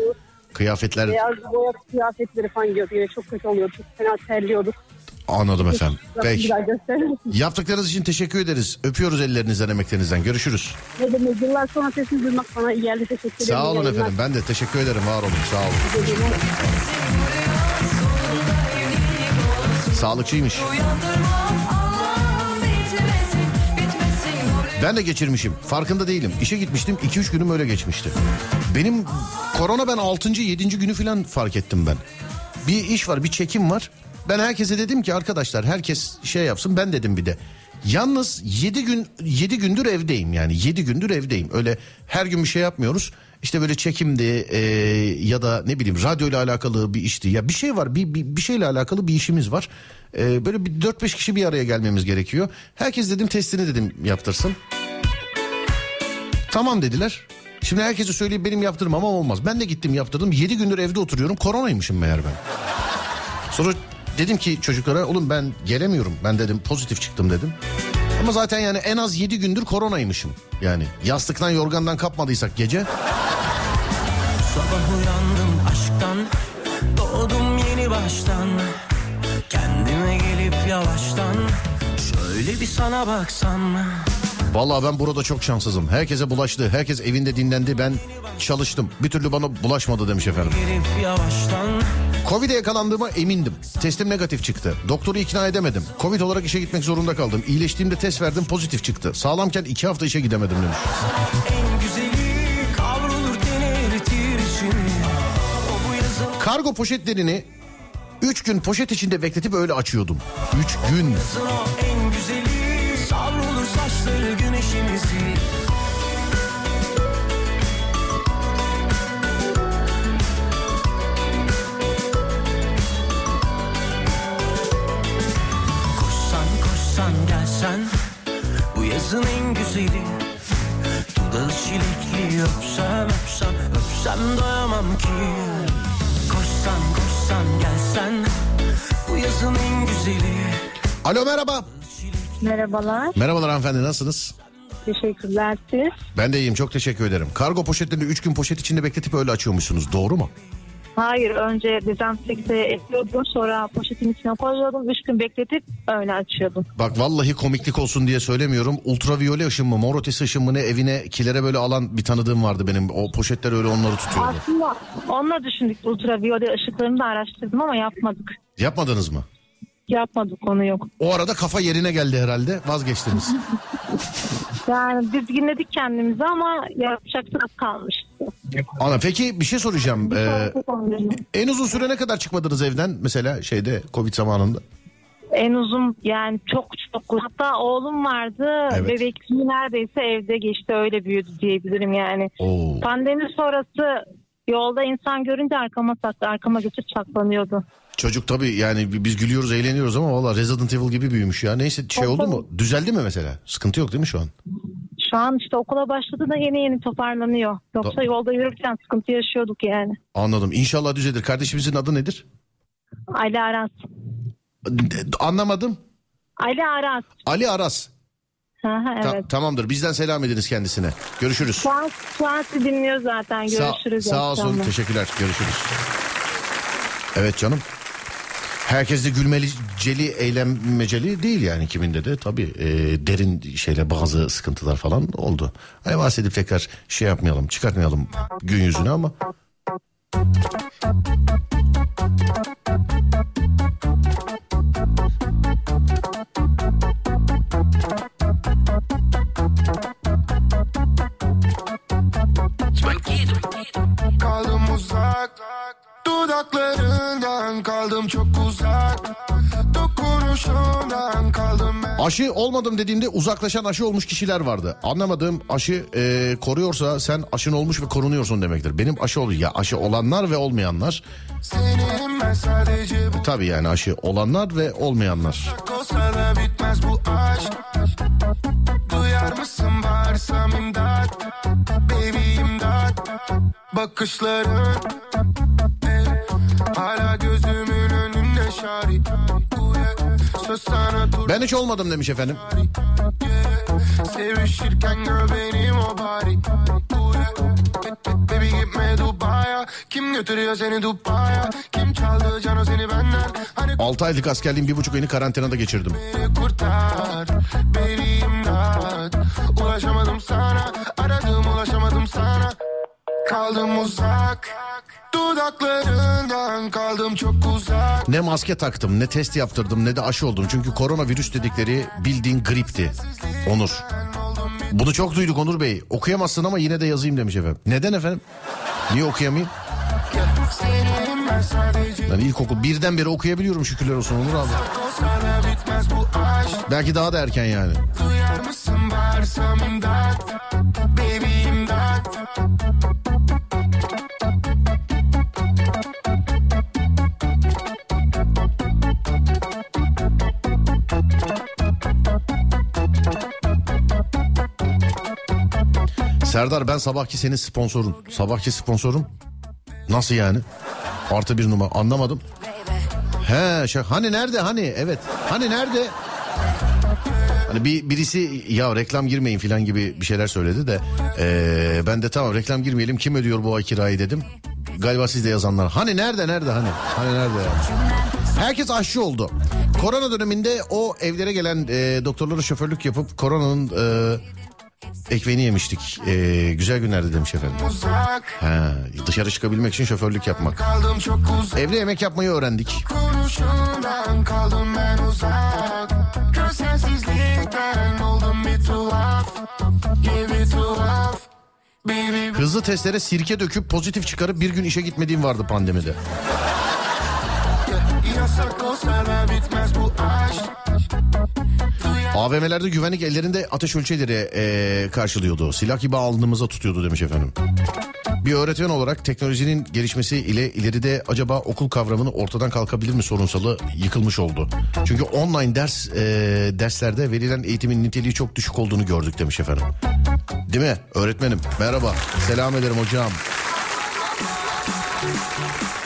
kıyafetler Beyaz boya kıyafetleri falan giyiyordu. Yine çok kötü oluyordu. Çok fena terliyorduk. anladım efendim. Peki. Yaptıklarınız için teşekkür ederiz. Öpüyoruz ellerinizden emeklerinizden. Görüşürüz. Ne demek yıllar sonra sesini duymak bana iyi geldi. Teşekkür ederim. Sağ olun efendim. Ben de teşekkür ederim. Var olun. Sağ olun. Sağlıkçıymış. Ben de geçirmişim. Farkında değilim. İşe gitmiştim. 2-3 günüm öyle geçmişti. Benim korona ben 6. 7. günü falan fark ettim ben. Bir iş var, bir çekim var. Ben herkese dedim ki arkadaşlar herkes şey yapsın. Ben dedim bir de. Yalnız 7 gün 7 gündür evdeyim yani 7 gündür evdeyim. Öyle her gün bir şey yapmıyoruz. İşte böyle çekimdi e, ya da ne bileyim radyo ile alakalı bir işti. Ya bir şey var bir, bir, bir şeyle alakalı bir işimiz var. E, böyle bir 4-5 kişi bir araya gelmemiz gerekiyor. Herkes dedim testini dedim yaptırsın. Tamam dediler. Şimdi herkese söyleyip benim yaptırmam ama olmaz. Ben de gittim yaptırdım. 7 gündür evde oturuyorum. Koronaymışım meğer ben. Sonra dedim ki çocuklara oğlum ben gelemiyorum. Ben dedim pozitif çıktım dedim. Ama zaten yani en az 7 gündür koronaymışım. Yani yastıktan yorgandan kapmadıysak gece. Sabah uyandım aşktan Doğdum yeni baştan Kendime gelip yavaştan Şöyle bir sana baksam Vallahi ben burada çok şanssızım. Herkese bulaştı. Herkes evinde dinlendi. Ben çalıştım. Bir türlü bana bulaşmadı demiş efendim. Covid'e yakalandığıma emindim. Testim negatif çıktı. Doktoru ikna edemedim. Covid olarak işe gitmek zorunda kaldım. İyileştiğimde test verdim pozitif çıktı. Sağlamken iki hafta işe gidemedim demiş. Kargo poşetlerini 3 gün poşet içinde bekletip öyle açıyordum. 3 gün. Saçları güneşimizi. Koşsan koşsan gelsen. Bu yazın en güzeli. Dudağı çilekli öpsem öpsem Öpsem doyamam ki. Koşsan koşsan gelsen. Bu yazın en güzeli. Alo merhaba. Merhabalar. Merhabalar hanımefendi nasılsınız? Teşekkürler siz. Ben de iyiyim çok teşekkür ederim. Kargo poşetlerini 3 gün poşet içinde bekletip öyle açıyormuşsunuz doğru mu? Hayır önce dezenfekte ediyordum sonra poşetin içine koyuyordum. Üç gün bekletip öyle açıyordum. Bak vallahi komiklik olsun diye söylemiyorum. Ultraviyole ışın mı mor ötesi ışın mı ne evine kilere böyle alan bir tanıdığım vardı benim. O poşetler öyle onları tutuyordu. Aslında onunla düşündük ultraviyole ışıklarını da araştırdım ama yapmadık. Yapmadınız mı? Yapmadık onu yok. O arada kafa yerine geldi herhalde vazgeçtiniz. Yani dizginledik kendimizi ama yapacak çok kalmıştı. Ana peki bir şey soracağım. Ee, en uzun süre ne kadar çıkmadınız evden mesela şeyde Covid zamanında? En uzun yani çok çok hatta oğlum vardı Evet. bebekliği neredeyse evde geçti öyle büyüdü diyebilirim yani. Oo. Pandemi sonrası yolda insan görünce arkama saklı arkama geçip saklanıyordu. Çocuk tabii yani biz gülüyoruz eğleniyoruz ama valla Resident Evil gibi büyümüş ya. Neyse şey oldu mu? Düzeldi mi mesela? Sıkıntı yok değil mi şu an? Şu an işte okula başladı da yeni yeni toparlanıyor. Yoksa Do- yolda yürürken sıkıntı yaşıyorduk yani. Anladım. İnşallah düzelir. Kardeşimizin adı nedir? Ali Aras. Anlamadım. Ali Aras. Ali Aras. Hı hı, Ta- evet. tamamdır. Bizden selam ediniz kendisine. Görüşürüz. Şu an, şu an sizi dinliyor zaten. Sa- Görüşürüz. sağ iyi olsun. Teşekkürler. Görüşürüz. Evet canım. Herkes de gülmeceli, eğlenmeceli değil yani kiminde de tabii e, derin şeyler bazı sıkıntılar falan oldu. Hani bahsedip tekrar şey yapmayalım, çıkartmayalım gün yüzüne ama Dudaklarından kaldım çok uzak Dokunuşundan kaldım ben Aşı olmadım dediğimde uzaklaşan aşı olmuş kişiler vardı. Anlamadığım aşı e, koruyorsa sen aşın olmuş ve korunuyorsun demektir. Benim aşı oluyor. Ya aşı olanlar ve olmayanlar. Senin ben sadece bu Tabii yani aşı olanlar ve olmayanlar. olsa da bitmez bu aşk Duyar mısın bağırsam imdat Baby imdat Bakışların Hala gözümün önünde şari. Söz sana dur. Ben hiç olmadım demiş efendim. Sevişirken gör benim o bari. Baby gitme Dubai'ye Kim götürüyor seni Dubai'ye Kim çaldı cano seni benden? Hani 6 aylık askerliğin bir buçuk ayını karantinada geçirdim. beni kurtar. Baby imdat. Ulaşamadım sana. Aradım ulaşamadım sana Kaldım uzak Dudaklarından kaldım çok uzak Ne maske taktım ne test yaptırdım ne de aşı oldum. Çünkü koronavirüs dedikleri bildiğin gripti. Onur. Bunu çok duyduk Onur Bey. Okuyamazsın ama yine de yazayım demiş efendim. Neden efendim? Niye okuyamayayım? Ben ilkokul birden beri okuyabiliyorum şükürler olsun Onur abi. Belki daha da erken yani. Duyar mısın bağırsam imdat Baby Serdar ben sabahki senin sponsorun. Sabahki sponsorum. Nasıl yani? Artı bir numara anlamadım. He şey, hani nerede hani evet hani nerede? Hani bir birisi ya reklam girmeyin falan gibi bir şeyler söyledi de eee, ben de tamam reklam girmeyelim kim ödüyor bu ay kirayı dedim. Galiba siz de yazanlar. Hani nerede nerede hani? Hani nerede? Herkes aşçı oldu. Korona döneminde o evlere gelen eee doktorlara şoförlük yapıp koronanın eee ekmeğini yemiştik. Eee, güzel günlerdi demiş efendim. Ha, dışarı çıkabilmek için şoförlük yapmak. Evde yemek yapmayı öğrendik. Hızlı testlere sirke döküp pozitif çıkarıp bir gün işe gitmediğim vardı pandemide. AVM'lerde güvenlik ellerinde ateş ölçeleri eee, karşılıyordu. Silah gibi alnımıza tutuyordu demiş efendim. Bir öğretmen olarak teknolojinin gelişmesi ile ileride acaba okul kavramını ortadan kalkabilir mi sorunsalı yıkılmış oldu. Çünkü online ders eee, derslerde verilen eğitimin niteliği çok düşük olduğunu gördük demiş efendim. Değil mi? Öğretmenim merhaba. Selam ederim hocam.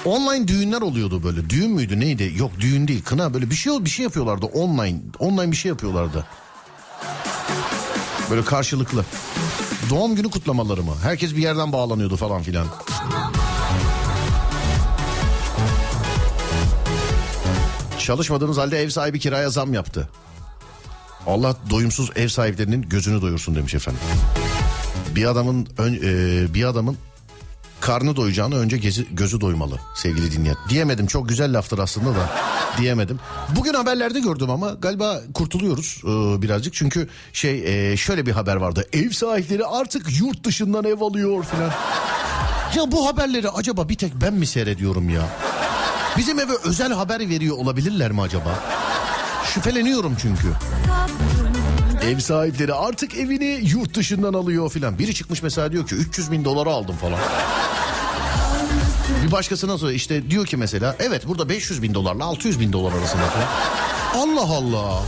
Online düğünler oluyordu böyle. Düğün müydü neydi? Yok düğün değil. Kına böyle bir şey bir şey yapıyorlardı online. Online bir şey yapıyorlardı. Böyle karşılıklı. Doğum günü kutlamaları mı? Herkes bir yerden bağlanıyordu falan filan. Çalışmadığınız halde ev sahibi kiraya zam yaptı. Allah doyumsuz ev sahiplerinin gözünü doyursun demiş efendim. Bir adamın ön- e, bir adamın karnı doyacağını önce gezi, gözü doymalı sevgili dinleyen. Diyemedim çok güzel laftır aslında da diyemedim. Bugün haberlerde gördüm ama galiba kurtuluyoruz e, birazcık. Çünkü şey e, şöyle bir haber vardı. Ev sahipleri artık yurt dışından ev alıyor filan. Ya bu haberleri acaba bir tek ben mi seyrediyorum ya? Bizim eve özel haber veriyor olabilirler mi acaba? Şüpheleniyorum çünkü. Ev sahipleri artık evini yurt dışından alıyor filan. Biri çıkmış mesela diyor ki 300 bin dolara aldım falan. Bir başkasına sonra işte diyor ki mesela evet burada 500 bin dolarla 600 bin dolar arasında falan. Allah Allah.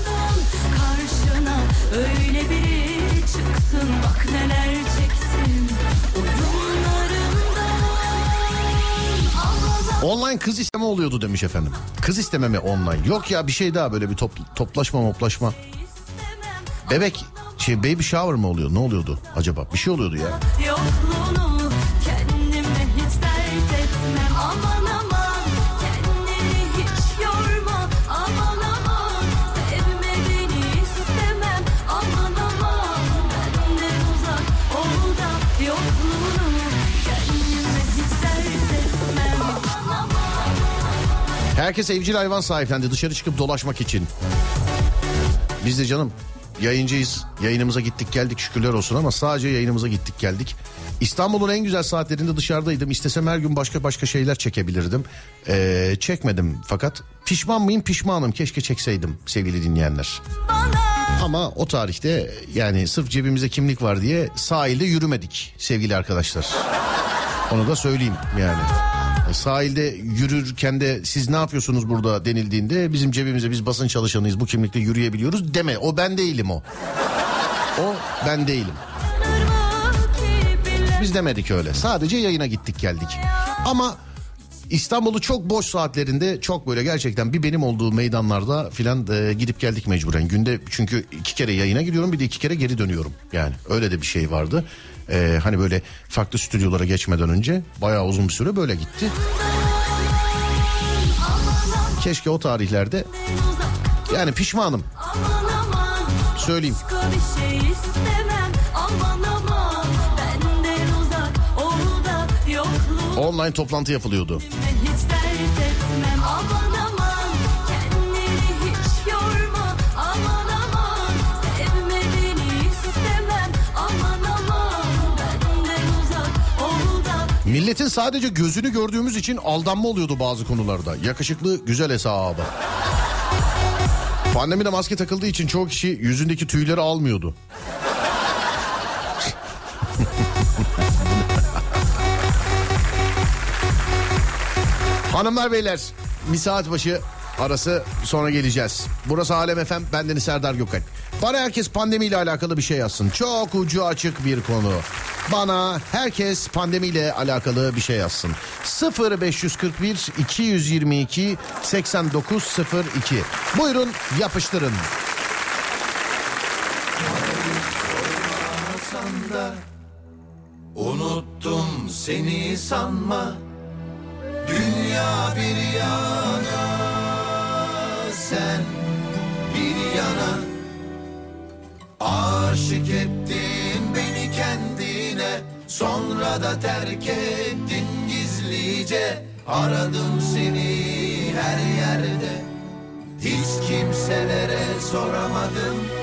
Karşına öyle biri çıksın bak neler çeksin Online kız isteme oluyordu demiş efendim. Kız isteme mi online? Yok ya bir şey daha böyle bir top, toplaşma moplaşma. Bebek şey baby shower mı oluyor? Ne oluyordu acaba? Bir şey oluyordu ya. Yokluğunu kendime hiç dert etmem Aman aman kendini hiç yorma Aman aman sevmediğini istemem Aman aman benden uzak ol da Yokluğunu kendime hiç dert etmem Aman aman Herkes evcil hayvan sahiplendi dışarı çıkıp dolaşmak için. Biz de canım yayıncıyız. Yayınımıza gittik geldik şükürler olsun ama sadece yayınımıza gittik geldik. İstanbul'un en güzel saatlerinde dışarıdaydım. İstesem her gün başka başka şeyler çekebilirdim. Ee, çekmedim fakat pişman mıyım pişmanım. Keşke çekseydim sevgili dinleyenler. Ama o tarihte yani sırf cebimize kimlik var diye sahilde yürümedik sevgili arkadaşlar. Onu da söyleyeyim yani. Sahilde yürürken de siz ne yapıyorsunuz burada denildiğinde bizim cebimize biz basın çalışanıyız bu kimlikle yürüyebiliyoruz deme. O ben değilim o. O ben değilim. Biz demedik öyle. Sadece yayına gittik geldik. Ama İstanbul'u çok boş saatlerinde çok böyle gerçekten bir benim olduğu meydanlarda filan e, gidip geldik mecburen. Günde çünkü iki kere yayına gidiyorum bir de iki kere geri dönüyorum. Yani öyle de bir şey vardı. E, hani böyle farklı stüdyolara geçmeden önce bayağı uzun bir süre böyle gitti. Keşke o tarihlerde yani pişmanım söyleyeyim. Online toplantı yapılıyordu. hiç dert etmem Milletin sadece gözünü gördüğümüz için aldanma oluyordu bazı konularda. Yakışıklı güzel hesabı. Pandemide maske takıldığı için çoğu kişi yüzündeki tüyleri almıyordu. Hanımlar beyler bir başı arası sonra geleceğiz. Burası Alem FM bendeniz Serdar Gökalp. Bana herkes pandemiyle alakalı bir şey yazsın. Çok ucu açık bir konu. Bana herkes pandemiyle alakalı bir şey yazsın. 0541 222 8902. Buyurun yapıştırın. Unuttum seni sanma Dünya bir yana Sen bir yana. Aşık ettin beni kendine Sonra da terk ettin gizlice. Aradım seni her yerde. Hiç kimselere soramadım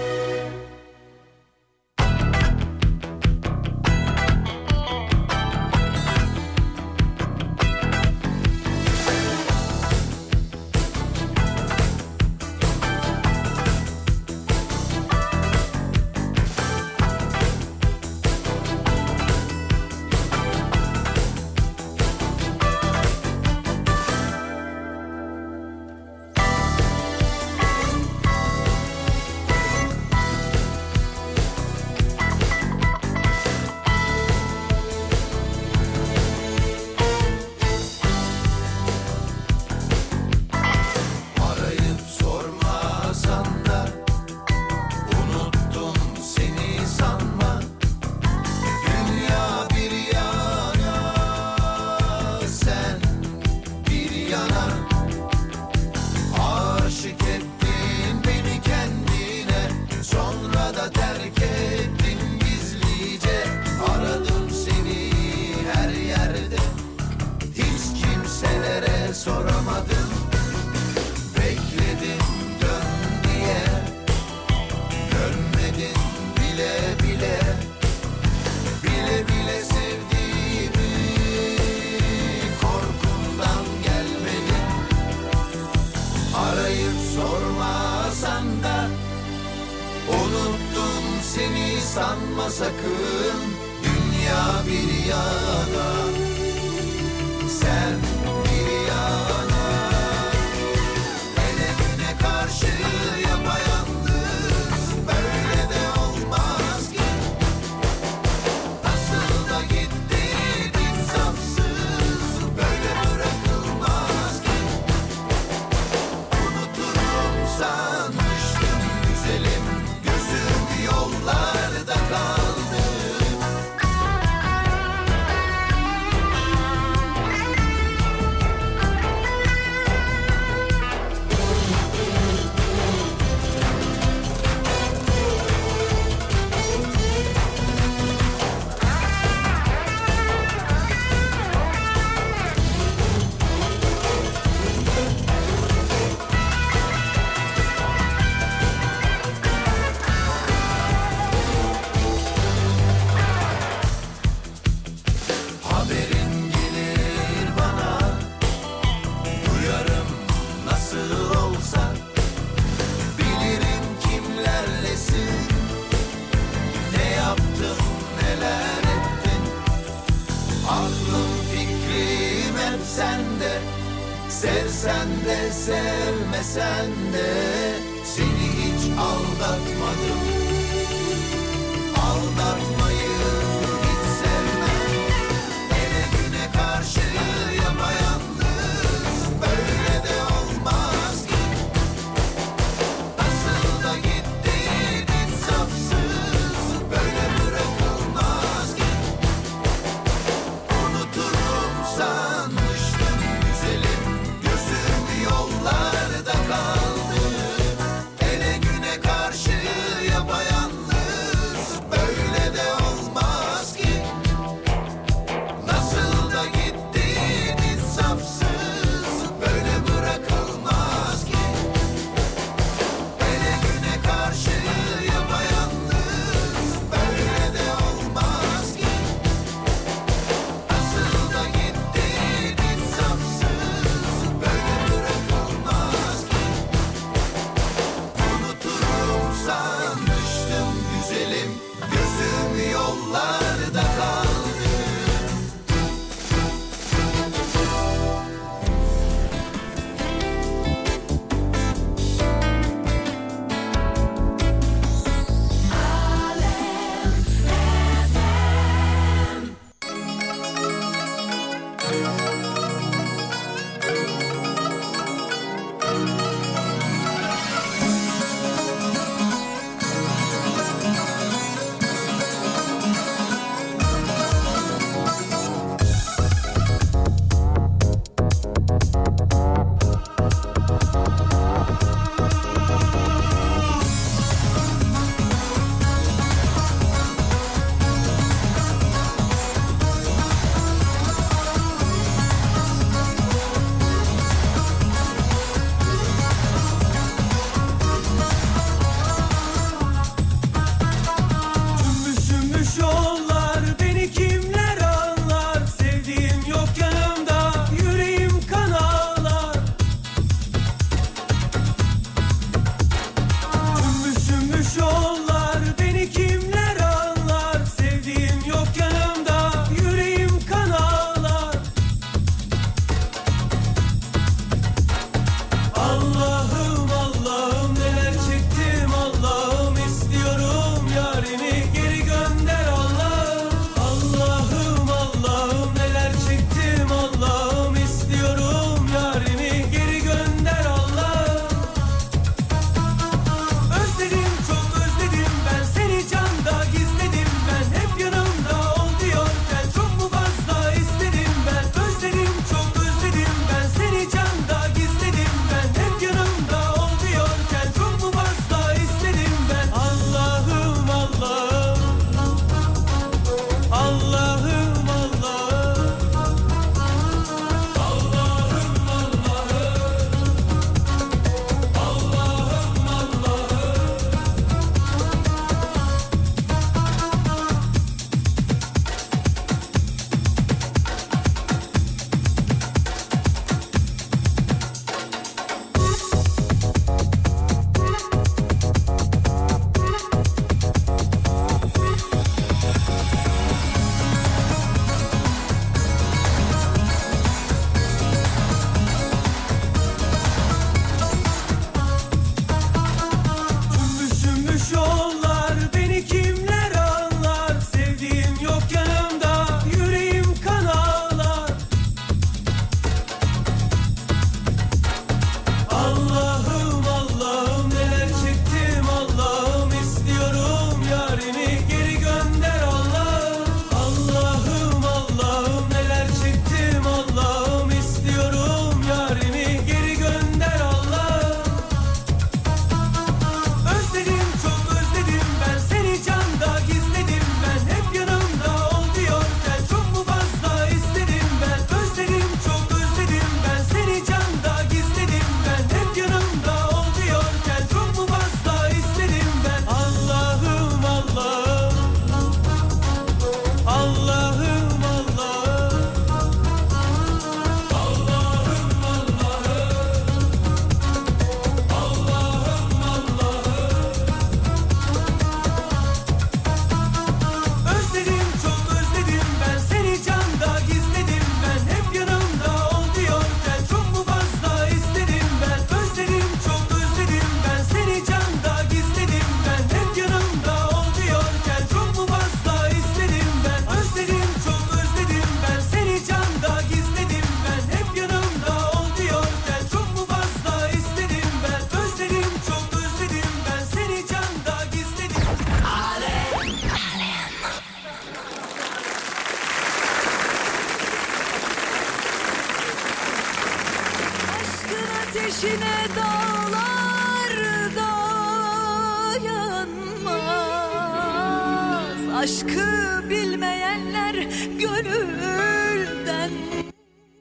gönülden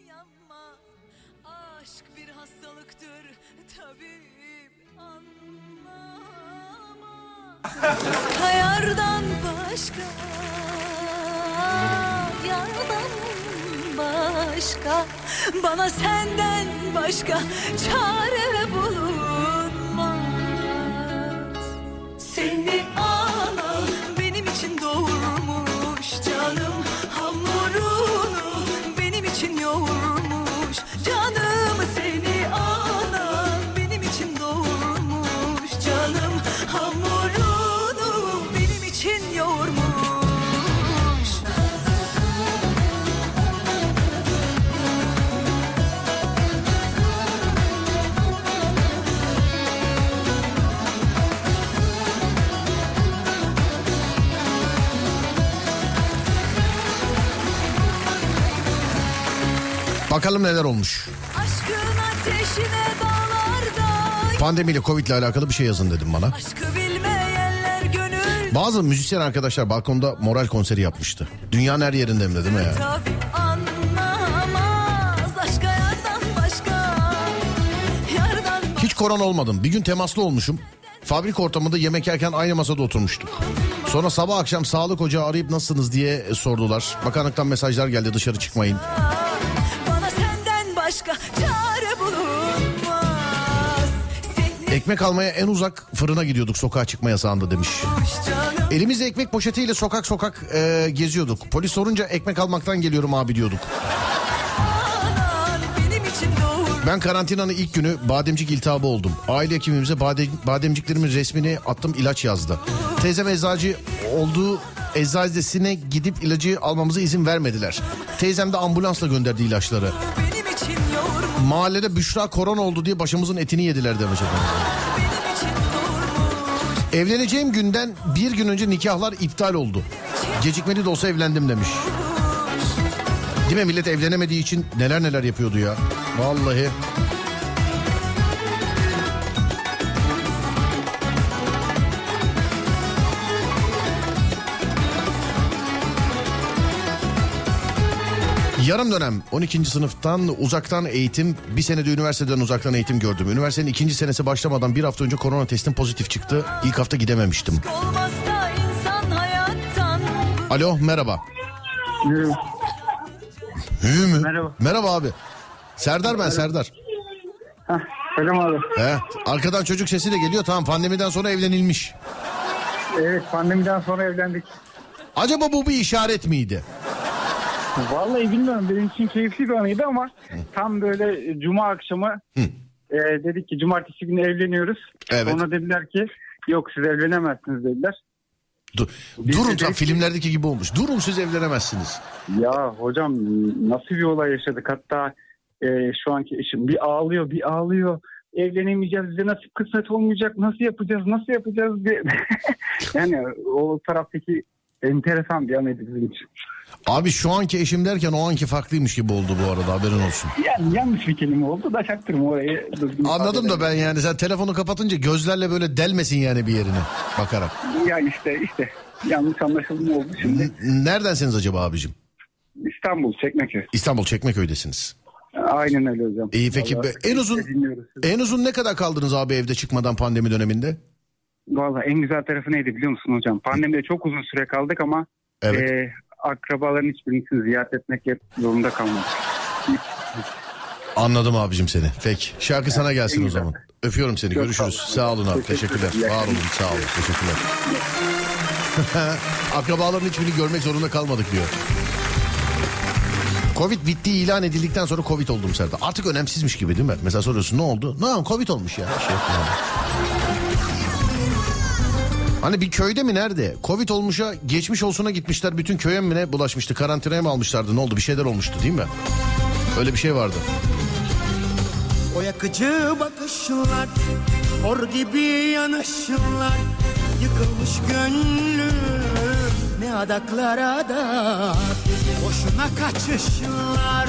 yanmaz Aşk bir hastalıktır tabip anlamaz Yardan başka Yardan başka. Bana senden başka Çare Bakalım neler olmuş. Pandemiyle Covid ile alakalı bir şey yazın dedim bana. Bazı müzisyen arkadaşlar balkonda moral konseri yapmıştı. Dünyanın her yerinde de değil mi ya? Hiç korona olmadım. Bir gün temaslı olmuşum. Fabrika ortamında yemek yerken aynı masada oturmuştuk. Sonra sabah akşam sağlık ocağı arayıp nasılsınız diye sordular. Bakanlıktan mesajlar geldi dışarı çıkmayın. Ekmek almaya en uzak fırına gidiyorduk sokağa çıkma yasağında demiş. Elimizde ekmek poşetiyle sokak sokak e, geziyorduk. Polis sorunca ekmek almaktan geliyorum abi diyorduk. Ben karantinanın ilk günü bademcik iltihabı oldum. Aile hekimimize badem, bademciklerimin resmini attım ilaç yazdı. Teyzem eczacı olduğu eczacısına gidip ilacı almamıza izin vermediler. Teyzem de ambulansla gönderdi ilaçları. Mahallede Büşra korona oldu diye başımızın etini yediler demiş efendim. Evleneceğim günden bir gün önce nikahlar iptal oldu. Gecikmeli de olsa evlendim demiş. Değil mi millet evlenemediği için neler neler yapıyordu ya. Vallahi. Yarım dönem 12. sınıftan uzaktan eğitim bir senede üniversiteden uzaktan eğitim gördüm. Üniversitenin ikinci senesi başlamadan bir hafta önce korona testim pozitif çıktı. İlk hafta gidememiştim. Alo merhaba. Hü mü? Merhaba. Merhaba abi. Serdar ben Serdar. Heh, selam abi. He, arkadan çocuk sesi de geliyor tamam pandemiden sonra evlenilmiş. Evet pandemiden sonra evlendik. Acaba bu bir işaret miydi? Vallahi bilmiyorum benim için keyifli bir anıydı ama tam böyle cuma akşamı e, dedik ki cumartesi günü evleniyoruz. Evet. Sonra dediler ki yok siz evlenemezsiniz dediler. Dur, Biz durun de tam ki- filmlerdeki gibi olmuş. Durun siz evlenemezsiniz. Ya hocam nasıl bir olay yaşadık hatta e, şu anki eşim bir ağlıyor bir ağlıyor. Evlenemeyeceğiz bize nasip kısmet olmayacak nasıl yapacağız nasıl yapacağız diye. yani o taraftaki enteresan bir anıydı bizim için. Abi şu anki eşim derken o anki farklıymış gibi oldu bu arada haberin olsun. Yani yanlış bir kelime oldu da çaktırma orayı. Anladım da ben yani sen telefonu kapatınca gözlerle böyle delmesin yani bir yerini bakarak. Ya işte işte yanlış anlaşılma oldu şimdi. Neredensiniz acaba abicim? İstanbul Çekmeköy. İstanbul Çekmeköy'desiniz. Aynen öyle hocam. İyi peki Vallahi en uzun en uzun ne kadar kaldınız abi evde çıkmadan pandemi döneminde? Vallahi en güzel tarafı neydi biliyor musun hocam? Pandemide çok uzun süre kaldık ama Evet. e, akrabaların hiçbirini ziyaret etmek zorunda kalmadık. Anladım abicim seni. Peki. Şarkı sana gelsin o güzel. zaman. Öpüyorum seni. Çok Görüşürüz. sağ ol. Sağ olun abi. Teşekkürler. Teşekkürler. Var olun. Sağ olun. Teşekkürler. Akrabaların hiçbirini görmek zorunda kalmadık diyor. Covid bittiği ilan edildikten sonra Covid oldum Serdar. Artık önemsizmiş gibi değil mi? Mesela soruyorsun ne oldu? Ne Covid olmuş ya. Şey. Hani bir köyde mi nerede? Covid olmuşa geçmiş olsuna gitmişler. Bütün köye mi ne bulaşmıştı? Karantinaya mı almışlardı? Ne oldu? Bir şeyler olmuştu değil mi? Öyle bir şey vardı. O yakıcı bakışlar Or gibi yanışlar Yıkılmış gönlüm Ne adaklara da Boşuna kaçışlar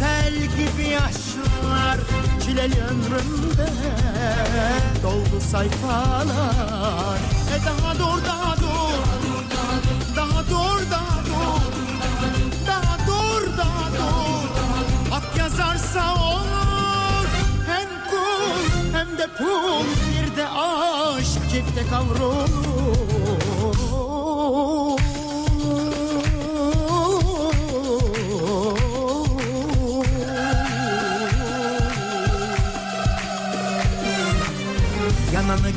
sel gibi yaşlar Çileli ömrümde doldu sayfalar. E daha dur daha dur. Daha dur daha dur. Daha dur daha dur. Hak yazarsa olur. Hem kul hem de pul. Bir de aşk çifte kavrulur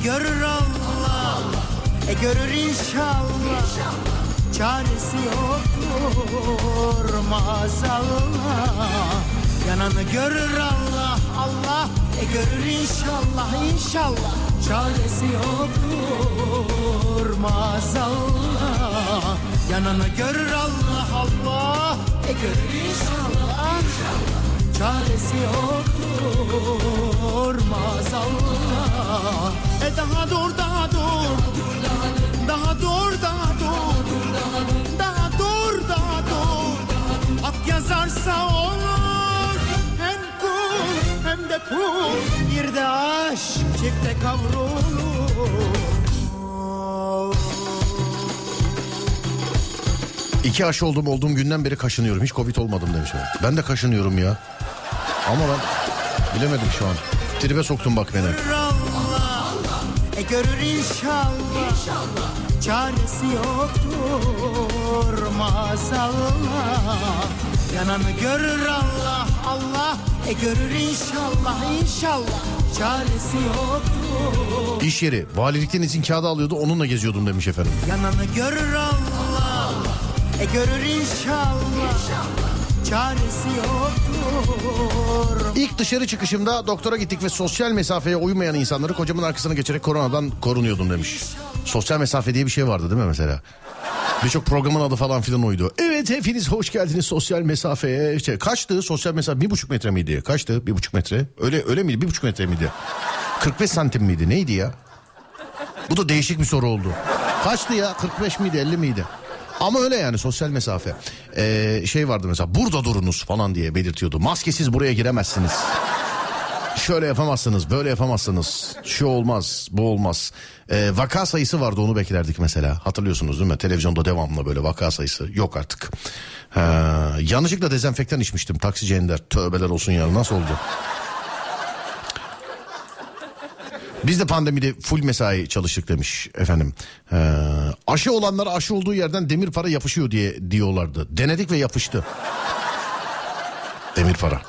görür Allah. E görür inşallah. Çaresi yoktur maazallah. Yananı görür Allah Allah. E görür inşallah inşallah. Çaresi yoktur maazallah. Yananı görür Allah Allah. E görür inşallah Çaresi yoktur maazallah. E daha dur daha dur. Daha dur daha dur. Daha dur daha dur. Hak yazarsa olur. Hem kul hem de pul Bir de aşk çifte kavrulur İki aşı oldum olduğum günden beri kaşınıyorum. Hiç Covid olmadım demiş. Ben de kaşınıyorum ya. Ama ben bilemedim şu an. Tribe soktun bak beni. Allah E görür inşallah Çaresi yoktur maazallah Yananı görür Allah Allah E görür inşallah inşallah Çaresi yoktur İş yeri. Valilikten izin kağıdı alıyordu onunla geziyordum demiş efendim. Yananı görür Allah E görür inşallah Çaresi yoktur İlk dışarı çıkışımda doktora gittik ve sosyal mesafeye uymayan insanları kocamın arkasına geçerek koronadan korunuyordum demiş. Sosyal mesafe diye bir şey vardı değil mi mesela? Birçok programın adı falan filan oydu. Evet hepiniz hoş geldiniz sosyal mesafeye. İşte kaçtı sosyal mesafe? Bir buçuk metre miydi? Kaçtı? Bir buçuk metre. Öyle öyle miydi? Bir buçuk metre miydi? 45 santim miydi? Neydi ya? Bu da değişik bir soru oldu. Kaçtı ya? 45 miydi? 50 miydi? Ama öyle yani sosyal mesafe. Ee, şey vardı mesela burada durunuz falan diye belirtiyordu. Maskesiz buraya giremezsiniz. Şöyle yapamazsınız, böyle yapamazsınız. Şu olmaz, bu olmaz. Ee, vaka sayısı vardı onu beklerdik mesela. Hatırlıyorsunuz değil mi? Televizyonda devamlı böyle vaka sayısı yok artık. Ee, yanlışlıkla dezenfektan içmiştim taksici Ender. Tövbeler olsun ya nasıl oldu? Biz de pandemide full mesai çalıştık demiş efendim. Ee, aşı olanlara aşı olduğu yerden demir para yapışıyor diye diyorlardı. Denedik ve yapıştı. Demir para.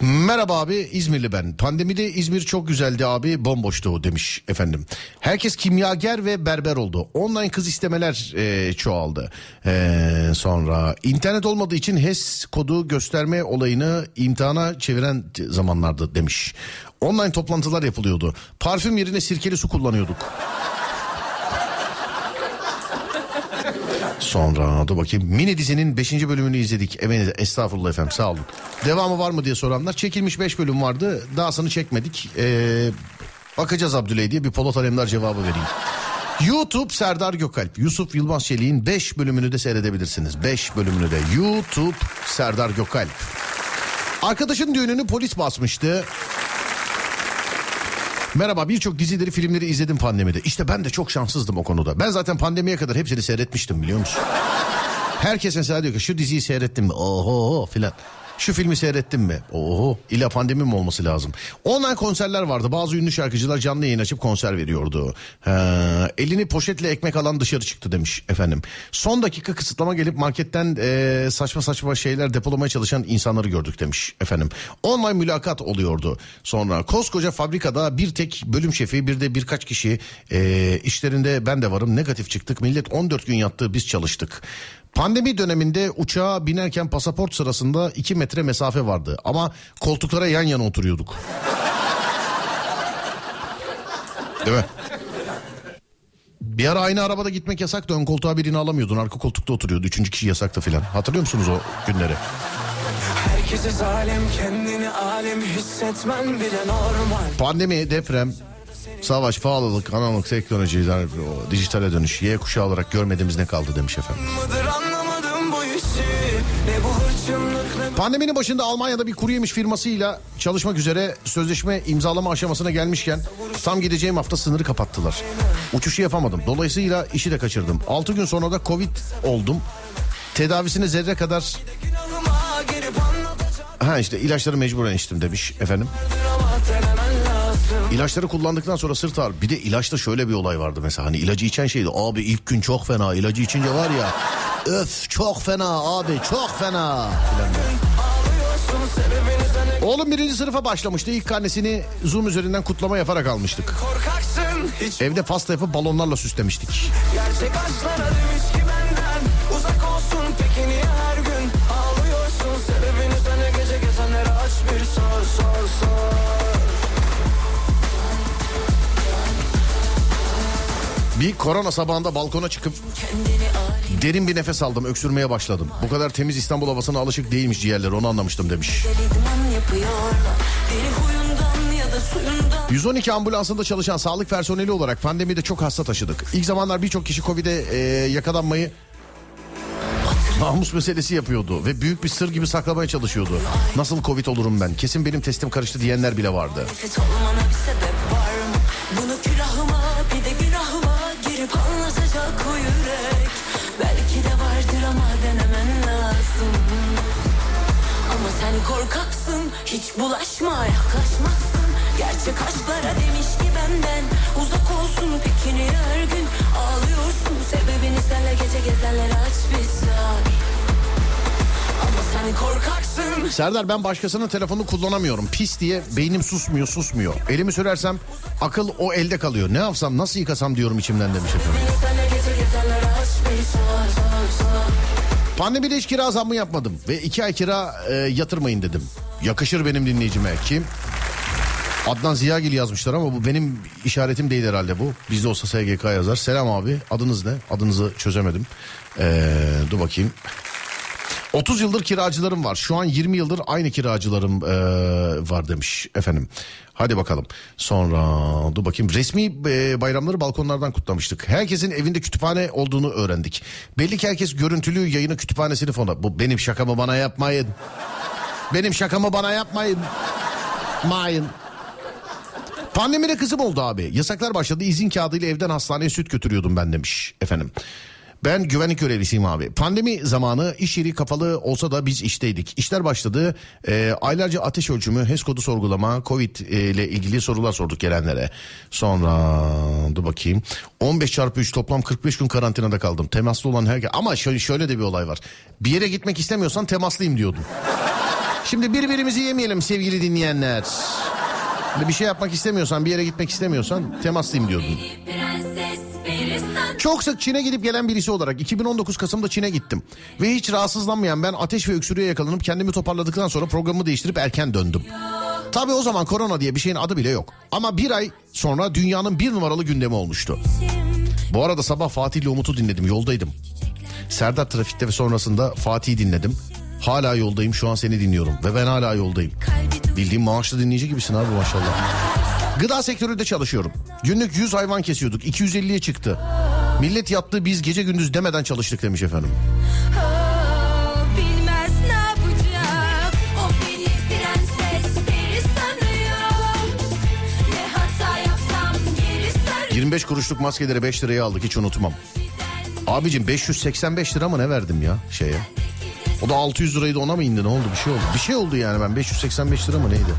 Merhaba abi İzmirli ben. Pandemide İzmir çok güzeldi abi bomboştu demiş efendim. Herkes kimyager ve berber oldu. Online kız istemeler e, çoğaldı. E, sonra internet olmadığı için HES kodu gösterme olayını imtihana çeviren zamanlardı demiş. Online toplantılar yapılıyordu. Parfüm yerine sirkeli su kullanıyorduk. Sonra dur bakayım. Mini dizinin 5. bölümünü izledik. Evet estağfurullah efendim sağ olun. Devamı var mı diye soranlar. Çekilmiş 5 bölüm vardı. Dahasını çekmedik. Ee, bakacağız Abdüley diye bir Polat Alemdar cevabı vereyim. YouTube Serdar Gökalp. Yusuf Yılmaz Çelik'in 5 bölümünü de seyredebilirsiniz. 5 bölümünü de YouTube Serdar Gökalp. Arkadaşın düğününü polis basmıştı. Merhaba birçok dizileri filmleri izledim pandemide. İşte ben de çok şanssızdım o konuda. Ben zaten pandemiye kadar hepsini seyretmiştim biliyor musun? Herkes mesela diyor ki şu diziyi seyrettin mi? Oho filan. Şu filmi seyrettin mi? Oho illa pandemi mi olması lazım? Online konserler vardı. Bazı ünlü şarkıcılar canlı yayın açıp konser veriyordu. Ee, elini poşetle ekmek alan dışarı çıktı demiş efendim. Son dakika kısıtlama gelip marketten e, saçma saçma şeyler depolamaya çalışan insanları gördük demiş efendim. Online mülakat oluyordu. Sonra koskoca fabrikada bir tek bölüm şefi bir de birkaç kişi e, işlerinde ben de varım negatif çıktık. Millet 14 gün yattı biz çalıştık. Pandemi döneminde uçağa binerken pasaport sırasında 2 metre mesafe vardı. Ama koltuklara yan yana oturuyorduk. Değil mi? Bir ara aynı arabada gitmek yasaktı. Ön koltuğa birini alamıyordun. Arka koltukta oturuyordu. Üçüncü kişi yasaktı filan. Hatırlıyor musunuz o günleri? Herkese zalim kendini alem hissetmen bile normal Pandemi, deprem, savaş, pahalılık, analog, teknoloji, o dijitale dönüş, Y kuşağı olarak görmediğimiz ne kaldı demiş efendim. Pandeminin başında Almanya'da bir kuru yemiş firmasıyla çalışmak üzere sözleşme imzalama aşamasına gelmişken tam gideceğim hafta sınırı kapattılar. Uçuşu yapamadım. Dolayısıyla işi de kaçırdım. 6 gün sonra da Covid oldum. Tedavisine zerre kadar Ha işte ilaçları mecburen içtim demiş efendim. İlaçları kullandıktan sonra sırt ağrı. Bir de ilaçta şöyle bir olay vardı mesela. Hani ilacı içen şeydi. Abi ilk gün çok fena. ilacı içince var ya. Öf çok fena abi çok fena. Oğlum birinci sınıfa başlamıştı. İlk karnesini Zoom üzerinden kutlama yaparak almıştık. Evde pasta yapıp balonlarla süslemiştik. Gerçek aşklara demiş ki benden Uzak olsun peki niye her gün ağlıyorsun Sebebini sana gece gezenlere aç bir sor sor sor Bir korona sabahında balkona çıkıp derin bir nefes aldım. Öksürmeye başladım. Bu kadar temiz İstanbul havasına alışık değilmiş ciğerleri onu anlamıştım demiş. Liman yapıyorlar Deli huyundan ya da suyundan 112 ambulansında çalışan sağlık personeli olarak pandemide çok hasta taşıdık. İlk zamanlar birçok kişi Covid'e e, yakalanmayı namus meselesi yapıyordu ve büyük bir sır gibi saklamaya çalışıyordu. Nasıl Covid olurum ben? Kesin benim testim karıştı diyenler bile vardı. Hiç bulaşma yaklaşmazsın Gerçek aşklara demiş ki benden uzak olsun peki niye her gün ağlıyorsun Sebebini senle gece gezenlere aç bir Ama sen korkaksın Serdar ben başkasının telefonunu kullanamıyorum. Pis diye beynim susmuyor susmuyor. Elimi sürersem akıl o elde kalıyor. Ne yapsam nasıl yıkasam diyorum içimden demiş efendim. Pandemide hiç kira zammı yapmadım ve iki ay kira e, yatırmayın dedim. Yakışır benim dinleyicime. Kim? Adnan Ziyagil yazmışlar ama bu benim işaretim değil herhalde bu. Bizde olsa SGK yazar. Selam abi. Adınız ne? Adınızı çözemedim. Ee, dur bakayım. 30 yıldır kiracılarım var. Şu an 20 yıldır aynı kiracılarım ee, var demiş efendim. Hadi bakalım. Sonra dur bakayım. Resmi ee, bayramları balkonlardan kutlamıştık. Herkesin evinde kütüphane olduğunu öğrendik. Belli ki herkes görüntülü yayını kütüphanesini fona. Bu benim şakamı bana yapmayın. Benim şakamı bana yapmayın. Mayın. Pandemide kızım oldu abi. Yasaklar başladı. İzin kağıdıyla evden hastaneye süt götürüyordum ben demiş efendim. Ben güvenlik görevlisiyim abi. Pandemi zamanı iş yeri kapalı olsa da biz işteydik. İşler başladı. Ee, aylarca ateş ölçümü, HES kodu sorgulama, Covid e, ile ilgili sorular sorduk gelenlere. Sonra dur bakayım. 15 çarpı 3 toplam 45 gün karantinada kaldım. Temaslı olan herkes. Ama şöyle, şöyle de bir olay var. Bir yere gitmek istemiyorsan temaslıyım diyordum. Şimdi birbirimizi yemeyelim sevgili dinleyenler. Bir şey yapmak istemiyorsan, bir yere gitmek istemiyorsan temaslıyım verirsen Çok sık Çin'e gidip gelen birisi olarak 2019 Kasım'da Çin'e gittim. Ve hiç rahatsızlanmayan ben ateş ve öksürüğe yakalanıp kendimi toparladıktan sonra programımı değiştirip erken döndüm. Tabii o zaman korona diye bir şeyin adı bile yok. Ama bir ay sonra dünyanın bir numaralı gündemi olmuştu. Bu arada sabah Fatih ile Umut'u dinledim yoldaydım. Serdar trafikte ve sonrasında Fatih'i dinledim. Hala yoldayım şu an seni dinliyorum ve ben hala yoldayım. Bildiğim maaşlı dinleyici gibisin abi maşallah. Gıda sektöründe çalışıyorum. Günlük 100 hayvan kesiyorduk 250'ye çıktı. Millet yattı biz gece gündüz demeden çalıştık demiş efendim. bilmez ne yapacak O beni prenses peri sanıyor Ne hata yapsam geri sarıyor 25 kuruşluk maskeleri 5 liraya aldık hiç unutmam. Abicim 585 lira mı ne verdim ya şeye? O da 600 liraydı ona mı indi ne oldu bir şey oldu. Bir şey oldu yani ben 585 lira mı neydi?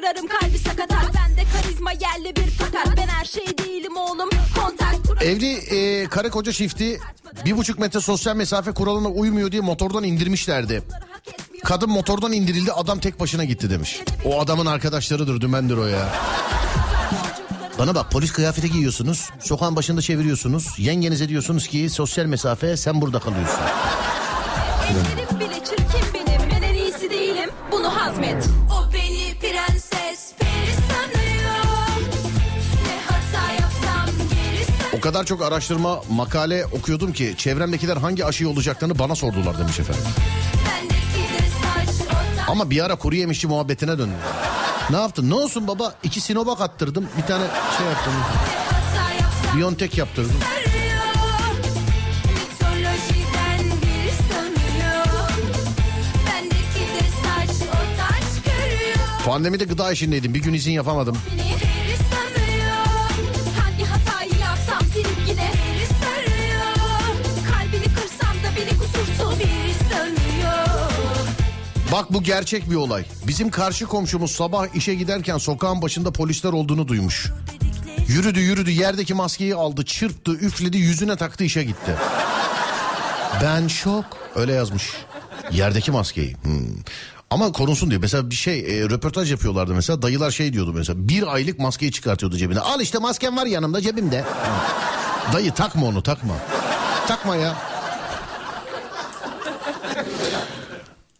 Kırarım kalbi sakatat Bende karizma yerli bir fakat Ben her şey değilim oğlum kontak Evli e, karı koca çifti bir buçuk metre sosyal mesafe kuralına uymuyor diye motordan indirmişlerdi. Kadın motordan indirildi adam tek başına gitti demiş. O adamın arkadaşlarıdır dümendir o ya. Bana bak polis kıyafeti giyiyorsunuz. Sokağın başında çeviriyorsunuz. Yengenize diyorsunuz ki sosyal mesafe sen burada kalıyorsun. Kadar çok araştırma makale okuyordum ki çevremdekiler hangi aşıyı olacaklarını bana sordular demiş efendim. Ama bir ara kuru yemişçi muhabbetine döndü. Ne yaptın? Ne olsun baba? İki Sinovac attırdım. Bir tane şey yaptım. Biontech yaptırdım. Pandemide gıda işindeydim. Bir gün izin yapamadım. Beni Bak bu gerçek bir olay. Bizim karşı komşumuz sabah işe giderken sokağın başında polisler olduğunu duymuş. Yürüdü yürüdü yerdeki maskeyi aldı çırptı üfledi yüzüne taktı işe gitti. Ben şok öyle yazmış. Yerdeki maskeyi. Hmm. Ama konulsun diyor. Mesela bir şey e, röportaj yapıyorlardı mesela. Dayılar şey diyordu mesela. Bir aylık maskeyi çıkartıyordu cebine. Al işte maskem var yanımda cebimde. Dayı takma onu takma. Takma ya.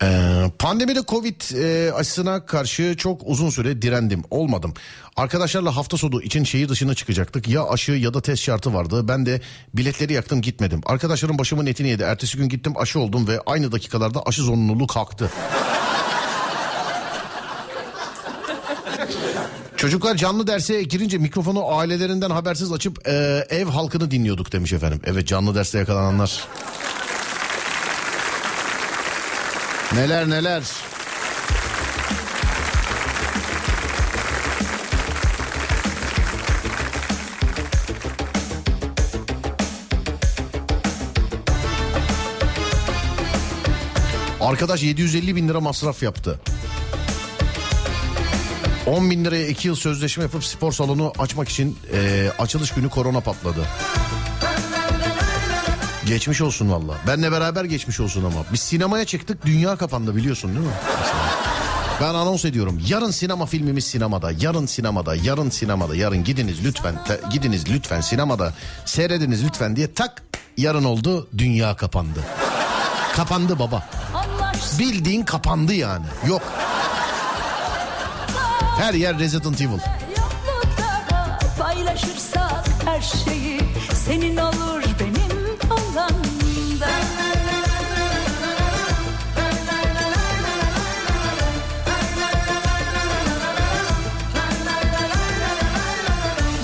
Ee, pandemide Covid e, aşısına karşı çok uzun süre direndim. Olmadım. Arkadaşlarla hafta sonu için şehir dışına çıkacaktık. Ya aşı ya da test şartı vardı. Ben de biletleri yaktım gitmedim. Arkadaşlarım başımın etini yedi. Ertesi gün gittim aşı oldum ve aynı dakikalarda aşı zorunluluğu kalktı. Çocuklar canlı derse girince mikrofonu ailelerinden habersiz açıp e, ev halkını dinliyorduk demiş efendim. Evet canlı derste yakalananlar. Neler neler. Arkadaş 750 bin lira masraf yaptı. 10 bin liraya 2 yıl sözleşme yapıp spor salonu açmak için e, açılış günü korona patladı. Geçmiş olsun valla. Benle beraber geçmiş olsun ama. Biz sinemaya çıktık dünya kapandı biliyorsun değil mi? Ben anons ediyorum. Yarın sinema filmimiz sinemada. Yarın sinemada. Yarın sinemada. Yarın gidiniz lütfen. te- gidiniz lütfen sinemada. Seyrediniz lütfen diye tak yarın oldu dünya kapandı. kapandı baba. Bildiğin kapandı yani. Yok. Her yer Resident Evil. Paylaşırsak her şeyi senin olur benim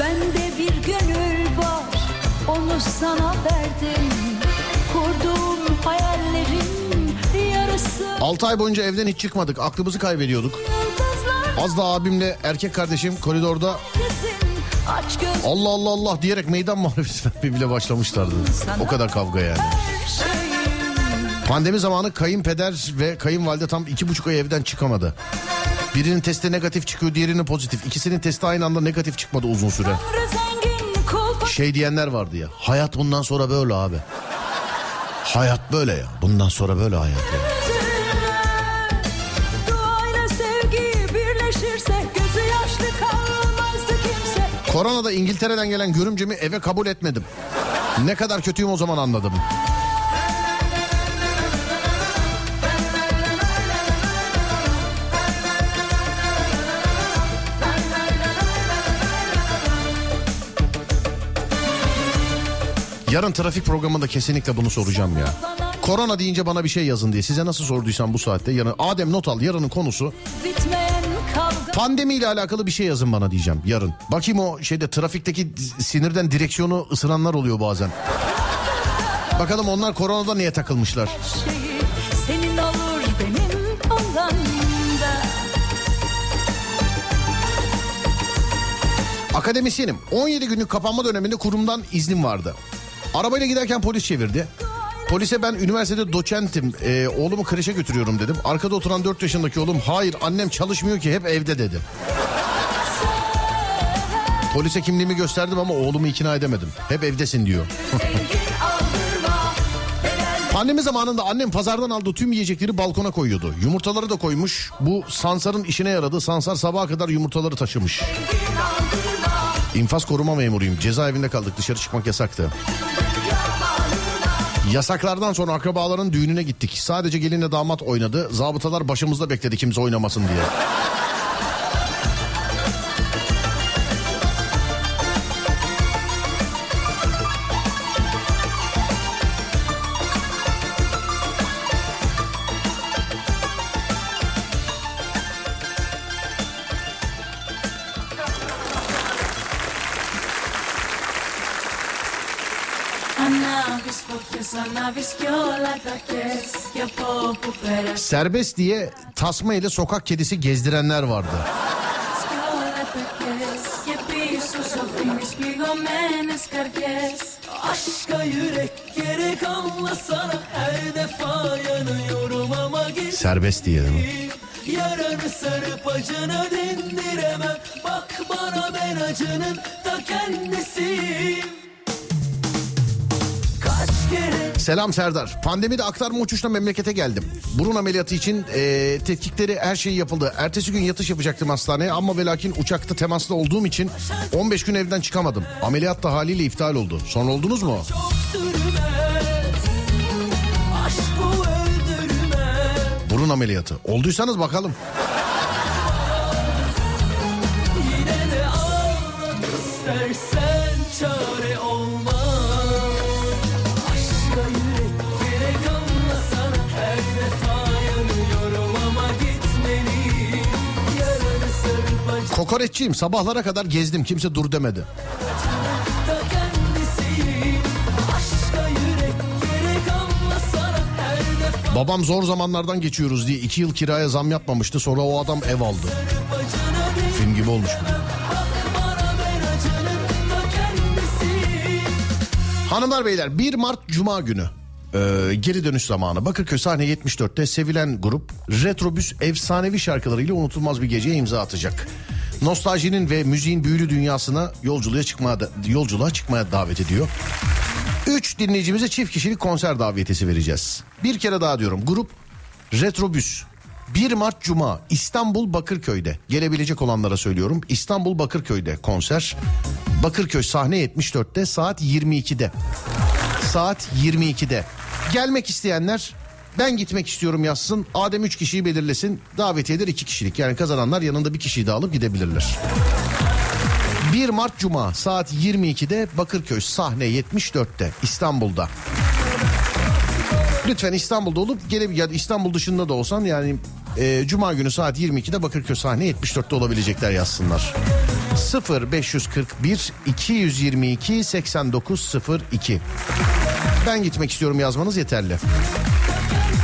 Bende bir gönül var onu sana verdim. Kurduğum hayallerin yarısı 6 ay boyunca evden hiç çıkmadık. Aklımızı kaybediyorduk. Az da abimle erkek kardeşim koridorda Allah Allah Allah diyerek meydan muharebesi bile başlamışlardı. O kadar kavga yani. Pandemi zamanı kayınpeder ve kayınvalide tam iki buçuk ay evden çıkamadı. Birinin testi negatif çıkıyor diğerinin pozitif. İkisinin testi aynı anda negatif çıkmadı uzun süre. Şey diyenler vardı ya. Hayat bundan sonra böyle abi. Hayat böyle ya. Bundan sonra böyle hayat ya. Koronada İngiltere'den gelen görümcemi eve kabul etmedim. Ne kadar kötüyüm o zaman anladım. Yarın trafik programında kesinlikle bunu soracağım ya. Korona deyince bana bir şey yazın diye. Size nasıl sorduysam bu saatte. Yarın Adem not al. Yarının konusu Bitmeyen kavga Pandemiyle alakalı bir şey yazın bana diyeceğim yarın. Bakayım o şeyde trafikteki sinirden direksiyonu ısıranlar oluyor bazen. Bakalım onlar koronada niye takılmışlar? şeyi senin olur benim alanımda. Akademisyenim. 17 günlük kapanma döneminde kurumdan iznim vardı. Arabayla giderken polis çevirdi. Polise ben üniversitede doçentim. Ee, oğlumu kreşe götürüyorum dedim. Arkada oturan 4 yaşındaki oğlum hayır annem çalışmıyor ki hep evde dedi. Polise kimliğimi gösterdim ama oğlumu ikna edemedim. Hep evdesin diyor. Pandemi zamanında annem pazardan aldığı tüm yiyecekleri balkona koyuyordu. Yumurtaları da koymuş. Bu Sansar'ın işine yaradı. Sansar sabaha kadar yumurtaları taşımış. İnfaz koruma memuruyum. Cezaevinde kaldık. Dışarı çıkmak yasaktı. Yasaklardan sonra akrabaların düğününe gittik. Sadece gelinle damat oynadı. Zabıtalar başımızda bekledi kimse oynamasın diye. Ανάβεις φωτιές, ανάβεις κι όλα τα κες Και από όπου πέρασες Serbest diye tasma ile sokak kedisi gezdirenler vardı. κι όλα τα κες Και πίσω σου αφήνεις πληγωμένες καρδιές Aşka yürek gerek anlasana Her defa yanıyorum ama git Serbest diye değil mi? Yaranı sarıp acını dindiremem Bak bana ben acının ta kendisiyim Kaç kere Selam Serdar. Pandemide aktarma uçuşla memlekete geldim. Burun ameliyatı için eee, tetkikleri her şey yapıldı. Ertesi gün yatış yapacaktım hastaneye ama ve lakin uçakta temaslı olduğum için 15 gün evden çıkamadım. Ameliyat da haliyle iptal oldu. Son oldunuz mu? Burun ameliyatı. Olduysanız bakalım. Yine de istersen Kokoreççiyim. Sabahlara kadar gezdim. Kimse dur demedi. Babam zor zamanlardan geçiyoruz diye iki yıl kiraya zam yapmamıştı. Sonra o adam ev aldı. Film gibi olmuş Hanımlar beyler 1 Mart Cuma günü ee, geri dönüş zamanı Bakırköy sahne 74'te sevilen grup Retrobüs efsanevi şarkılarıyla unutulmaz bir geceye imza atacak. Nostaljinin ve müziğin büyülü dünyasına yolculuğa çıkmaya yolculuğa çıkmaya davet ediyor. 3 dinleyicimize çift kişilik konser davetiyesi vereceğiz. Bir kere daha diyorum grup Retrobüs. 1 Mart Cuma İstanbul Bakırköy'de. Gelebilecek olanlara söylüyorum İstanbul Bakırköy'de konser. Bakırköy sahne 74'te saat 22'de saat 22'de gelmek isteyenler ben gitmek istiyorum yazsın Adem 3 kişiyi belirlesin davetiyeler 2 kişilik yani kazananlar yanında bir kişiyi de alıp gidebilirler. 1 Mart Cuma saat 22'de Bakırköy sahne 74'te İstanbul'da. Lütfen İstanbul'da olup gelip İstanbul dışında da olsan yani e, Cuma günü saat 22'de Bakırköy sahne 74'te olabilecekler yazsınlar. 0 541 222 8902 Ben gitmek istiyorum yazmanız yeterli. Come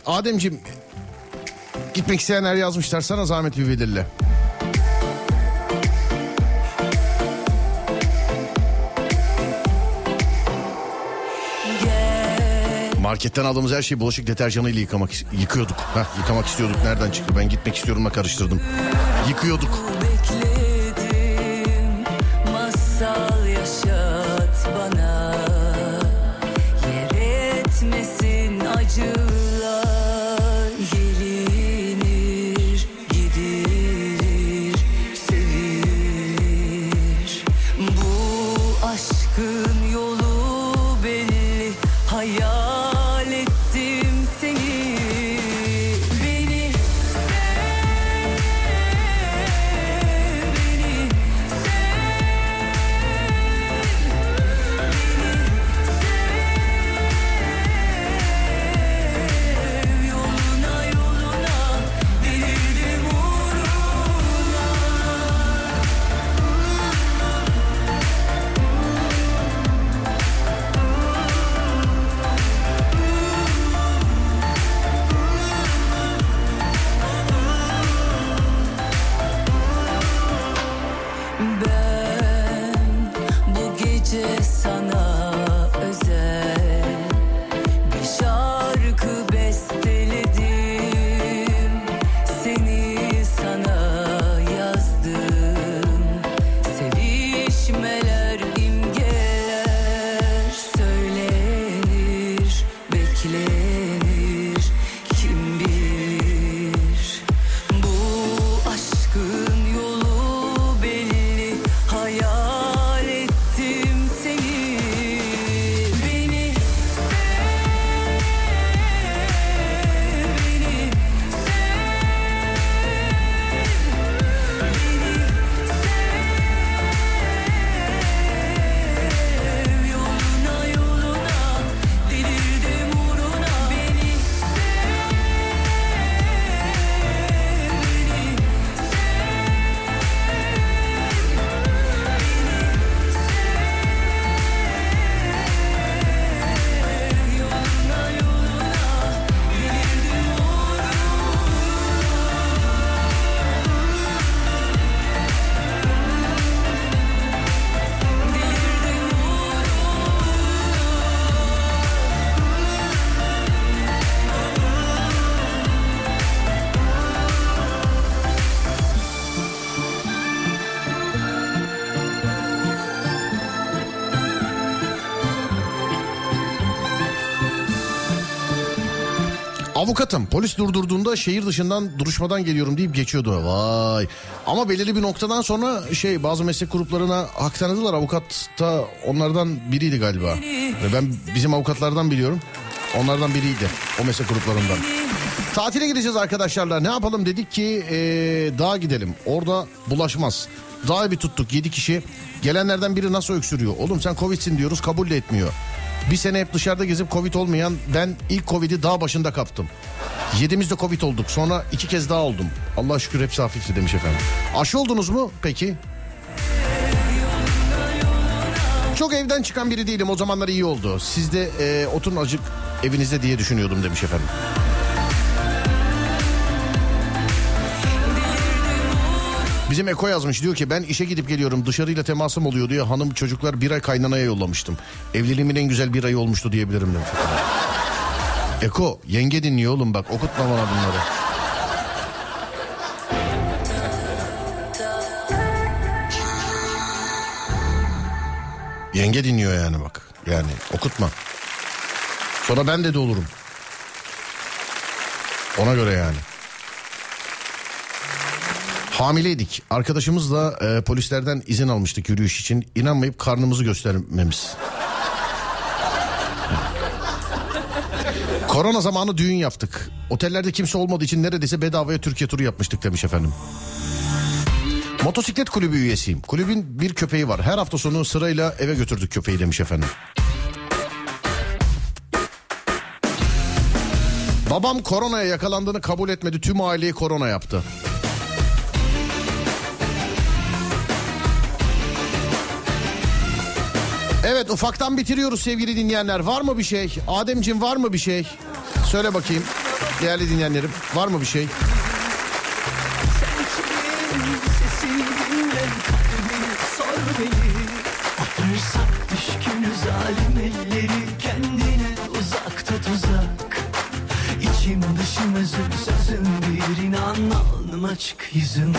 Evet Ademciğim gitmek isteyenler yazmışlar sana zahmet bir belirle. Marketten aldığımız her şeyi bulaşık deterjanıyla yıkamak yıkıyorduk. Heh, yıkamak istiyorduk. Nereden çıktı? Ben gitmek istiyorumla karıştırdım. Yıkıyorduk. Bekledim Avukatım polis durdurduğunda şehir dışından duruşmadan geliyorum deyip geçiyordu. Vay. Ama belirli bir noktadan sonra şey bazı meslek gruplarına hak tanıdılar. Avukat da onlardan biriydi galiba. Ben bizim avukatlardan biliyorum. Onlardan biriydi o meslek gruplarından. Tatile gideceğiz arkadaşlarla. Ne yapalım dedik ki ee, dağa gidelim. Orada bulaşmaz. Dağı bir tuttuk 7 kişi. Gelenlerden biri nasıl öksürüyor? Oğlum sen Covid'sin diyoruz kabul de etmiyor. Bir sene hep dışarıda gezip Covid olmayan ben ilk Covid'i dağ başında kaptım. Yedimizde Covid olduk. Sonra iki kez daha oldum. Allah şükür hepsi hafifti demiş efendim. Aşı oldunuz mu peki? Çok evden çıkan biri değilim. O zamanlar iyi oldu. Siz de e, oturun acık evinizde diye düşünüyordum demiş efendim. Bizim Eko yazmış diyor ki ben işe gidip geliyorum dışarıyla temasım oluyor diyor. Hanım çocuklar bir ay kaynanaya yollamıştım. Evliliğimin en güzel bir ayı olmuştu diyebilirim demiş. Eko yenge dinliyor oğlum bak okutma bana bunları. Yenge dinliyor yani bak. Yani okutma. Sonra ben de de olurum. Ona göre yani. Hamileydik. Arkadaşımızla e, polislerden izin almıştık yürüyüş için. İnanmayıp karnımızı göstermemiz. Korona zamanı düğün yaptık. Otellerde kimse olmadığı için neredeyse bedavaya Türkiye turu yapmıştık demiş efendim. Motosiklet kulübü üyesiyim. Kulübün bir köpeği var. Her hafta sonu sırayla eve götürdük köpeği demiş efendim. Babam koronaya yakalandığını kabul etmedi. Tüm aileyi korona yaptı. Evet ufaktan bitiriyoruz sevgili dinleyenler. Var mı bir şey? Ademcim var mı bir şey? Söyle bakayım. Değerli dinleyenlerim var mı bir şey? İçim yüzüm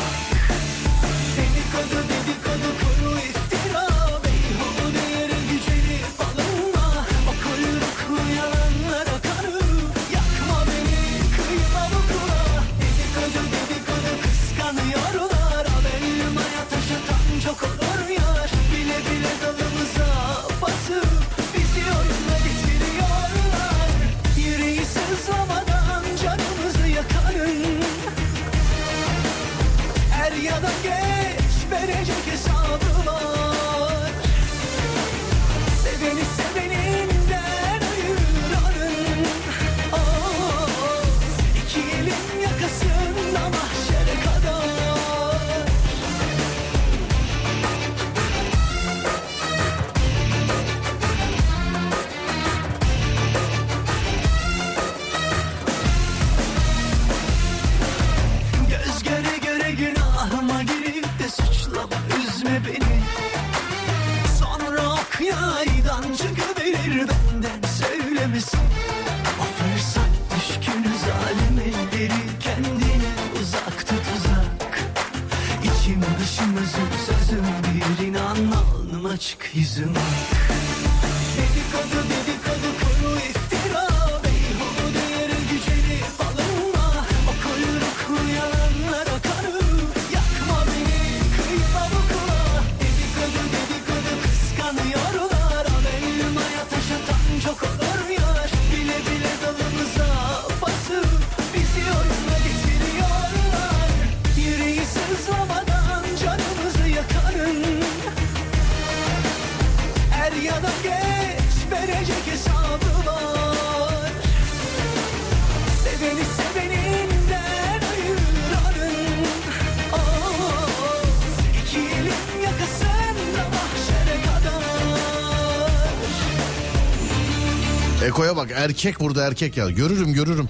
Eko'ya bak erkek burada erkek ya. Görürüm görürüm.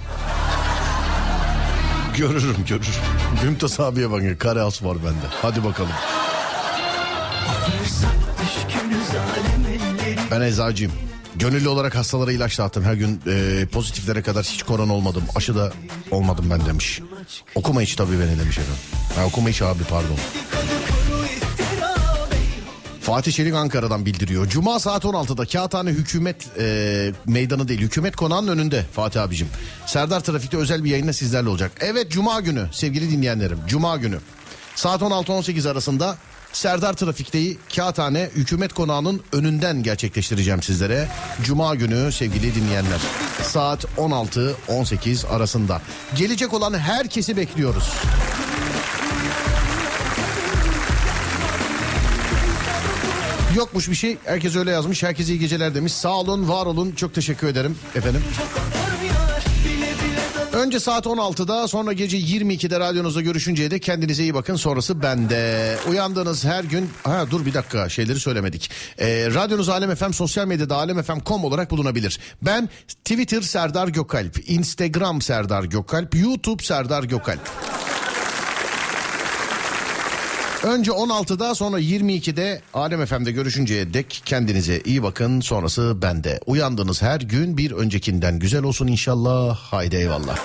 Görürüm görürüm. Mümtaz abiye bakın kare as var bende. Hadi bakalım. Ben eczacıyım. Gönüllü olarak hastalara ilaç dağıttım. Her gün e, pozitiflere kadar hiç korona olmadım. Aşı da olmadım ben demiş. Okuma hiç tabii beni demiş efendim. Ha, okuma hiç abi pardon. Fatih Çelik Ankara'dan bildiriyor. Cuma saat 16'da Kağıthane Hükümet e, Meydanı değil Hükümet Konağı'nın önünde Fatih abicim. Serdar Trafik'te özel bir yayınla sizlerle olacak. Evet Cuma günü sevgili dinleyenlerim Cuma günü. Saat 16-18 arasında Serdar Trafik'teyi Kağıthane Hükümet Konağı'nın önünden gerçekleştireceğim sizlere. Cuma günü sevgili dinleyenler. Saat 16-18 arasında. Gelecek olan herkesi bekliyoruz. Yokmuş bir şey. Herkes öyle yazmış. Herkes iyi geceler demiş. Sağ olun, var olun. Çok teşekkür ederim efendim. Önce saat 16'da sonra gece 22'de radyonuzda görüşünceye de kendinize iyi bakın. Sonrası bende. Uyandığınız her gün... Ha dur bir dakika şeyleri söylemedik. Ee, radyonuz Alem FM sosyal medyada alemfm.com olarak bulunabilir. Ben Twitter Serdar Gökalp, Instagram Serdar Gökalp, YouTube Serdar Gökalp. Önce 16'da sonra 22'de Alem FM'de görüşünceye dek kendinize iyi bakın. Sonrası bende. Uyandığınız her gün bir öncekinden güzel olsun inşallah. Haydi eyvallah.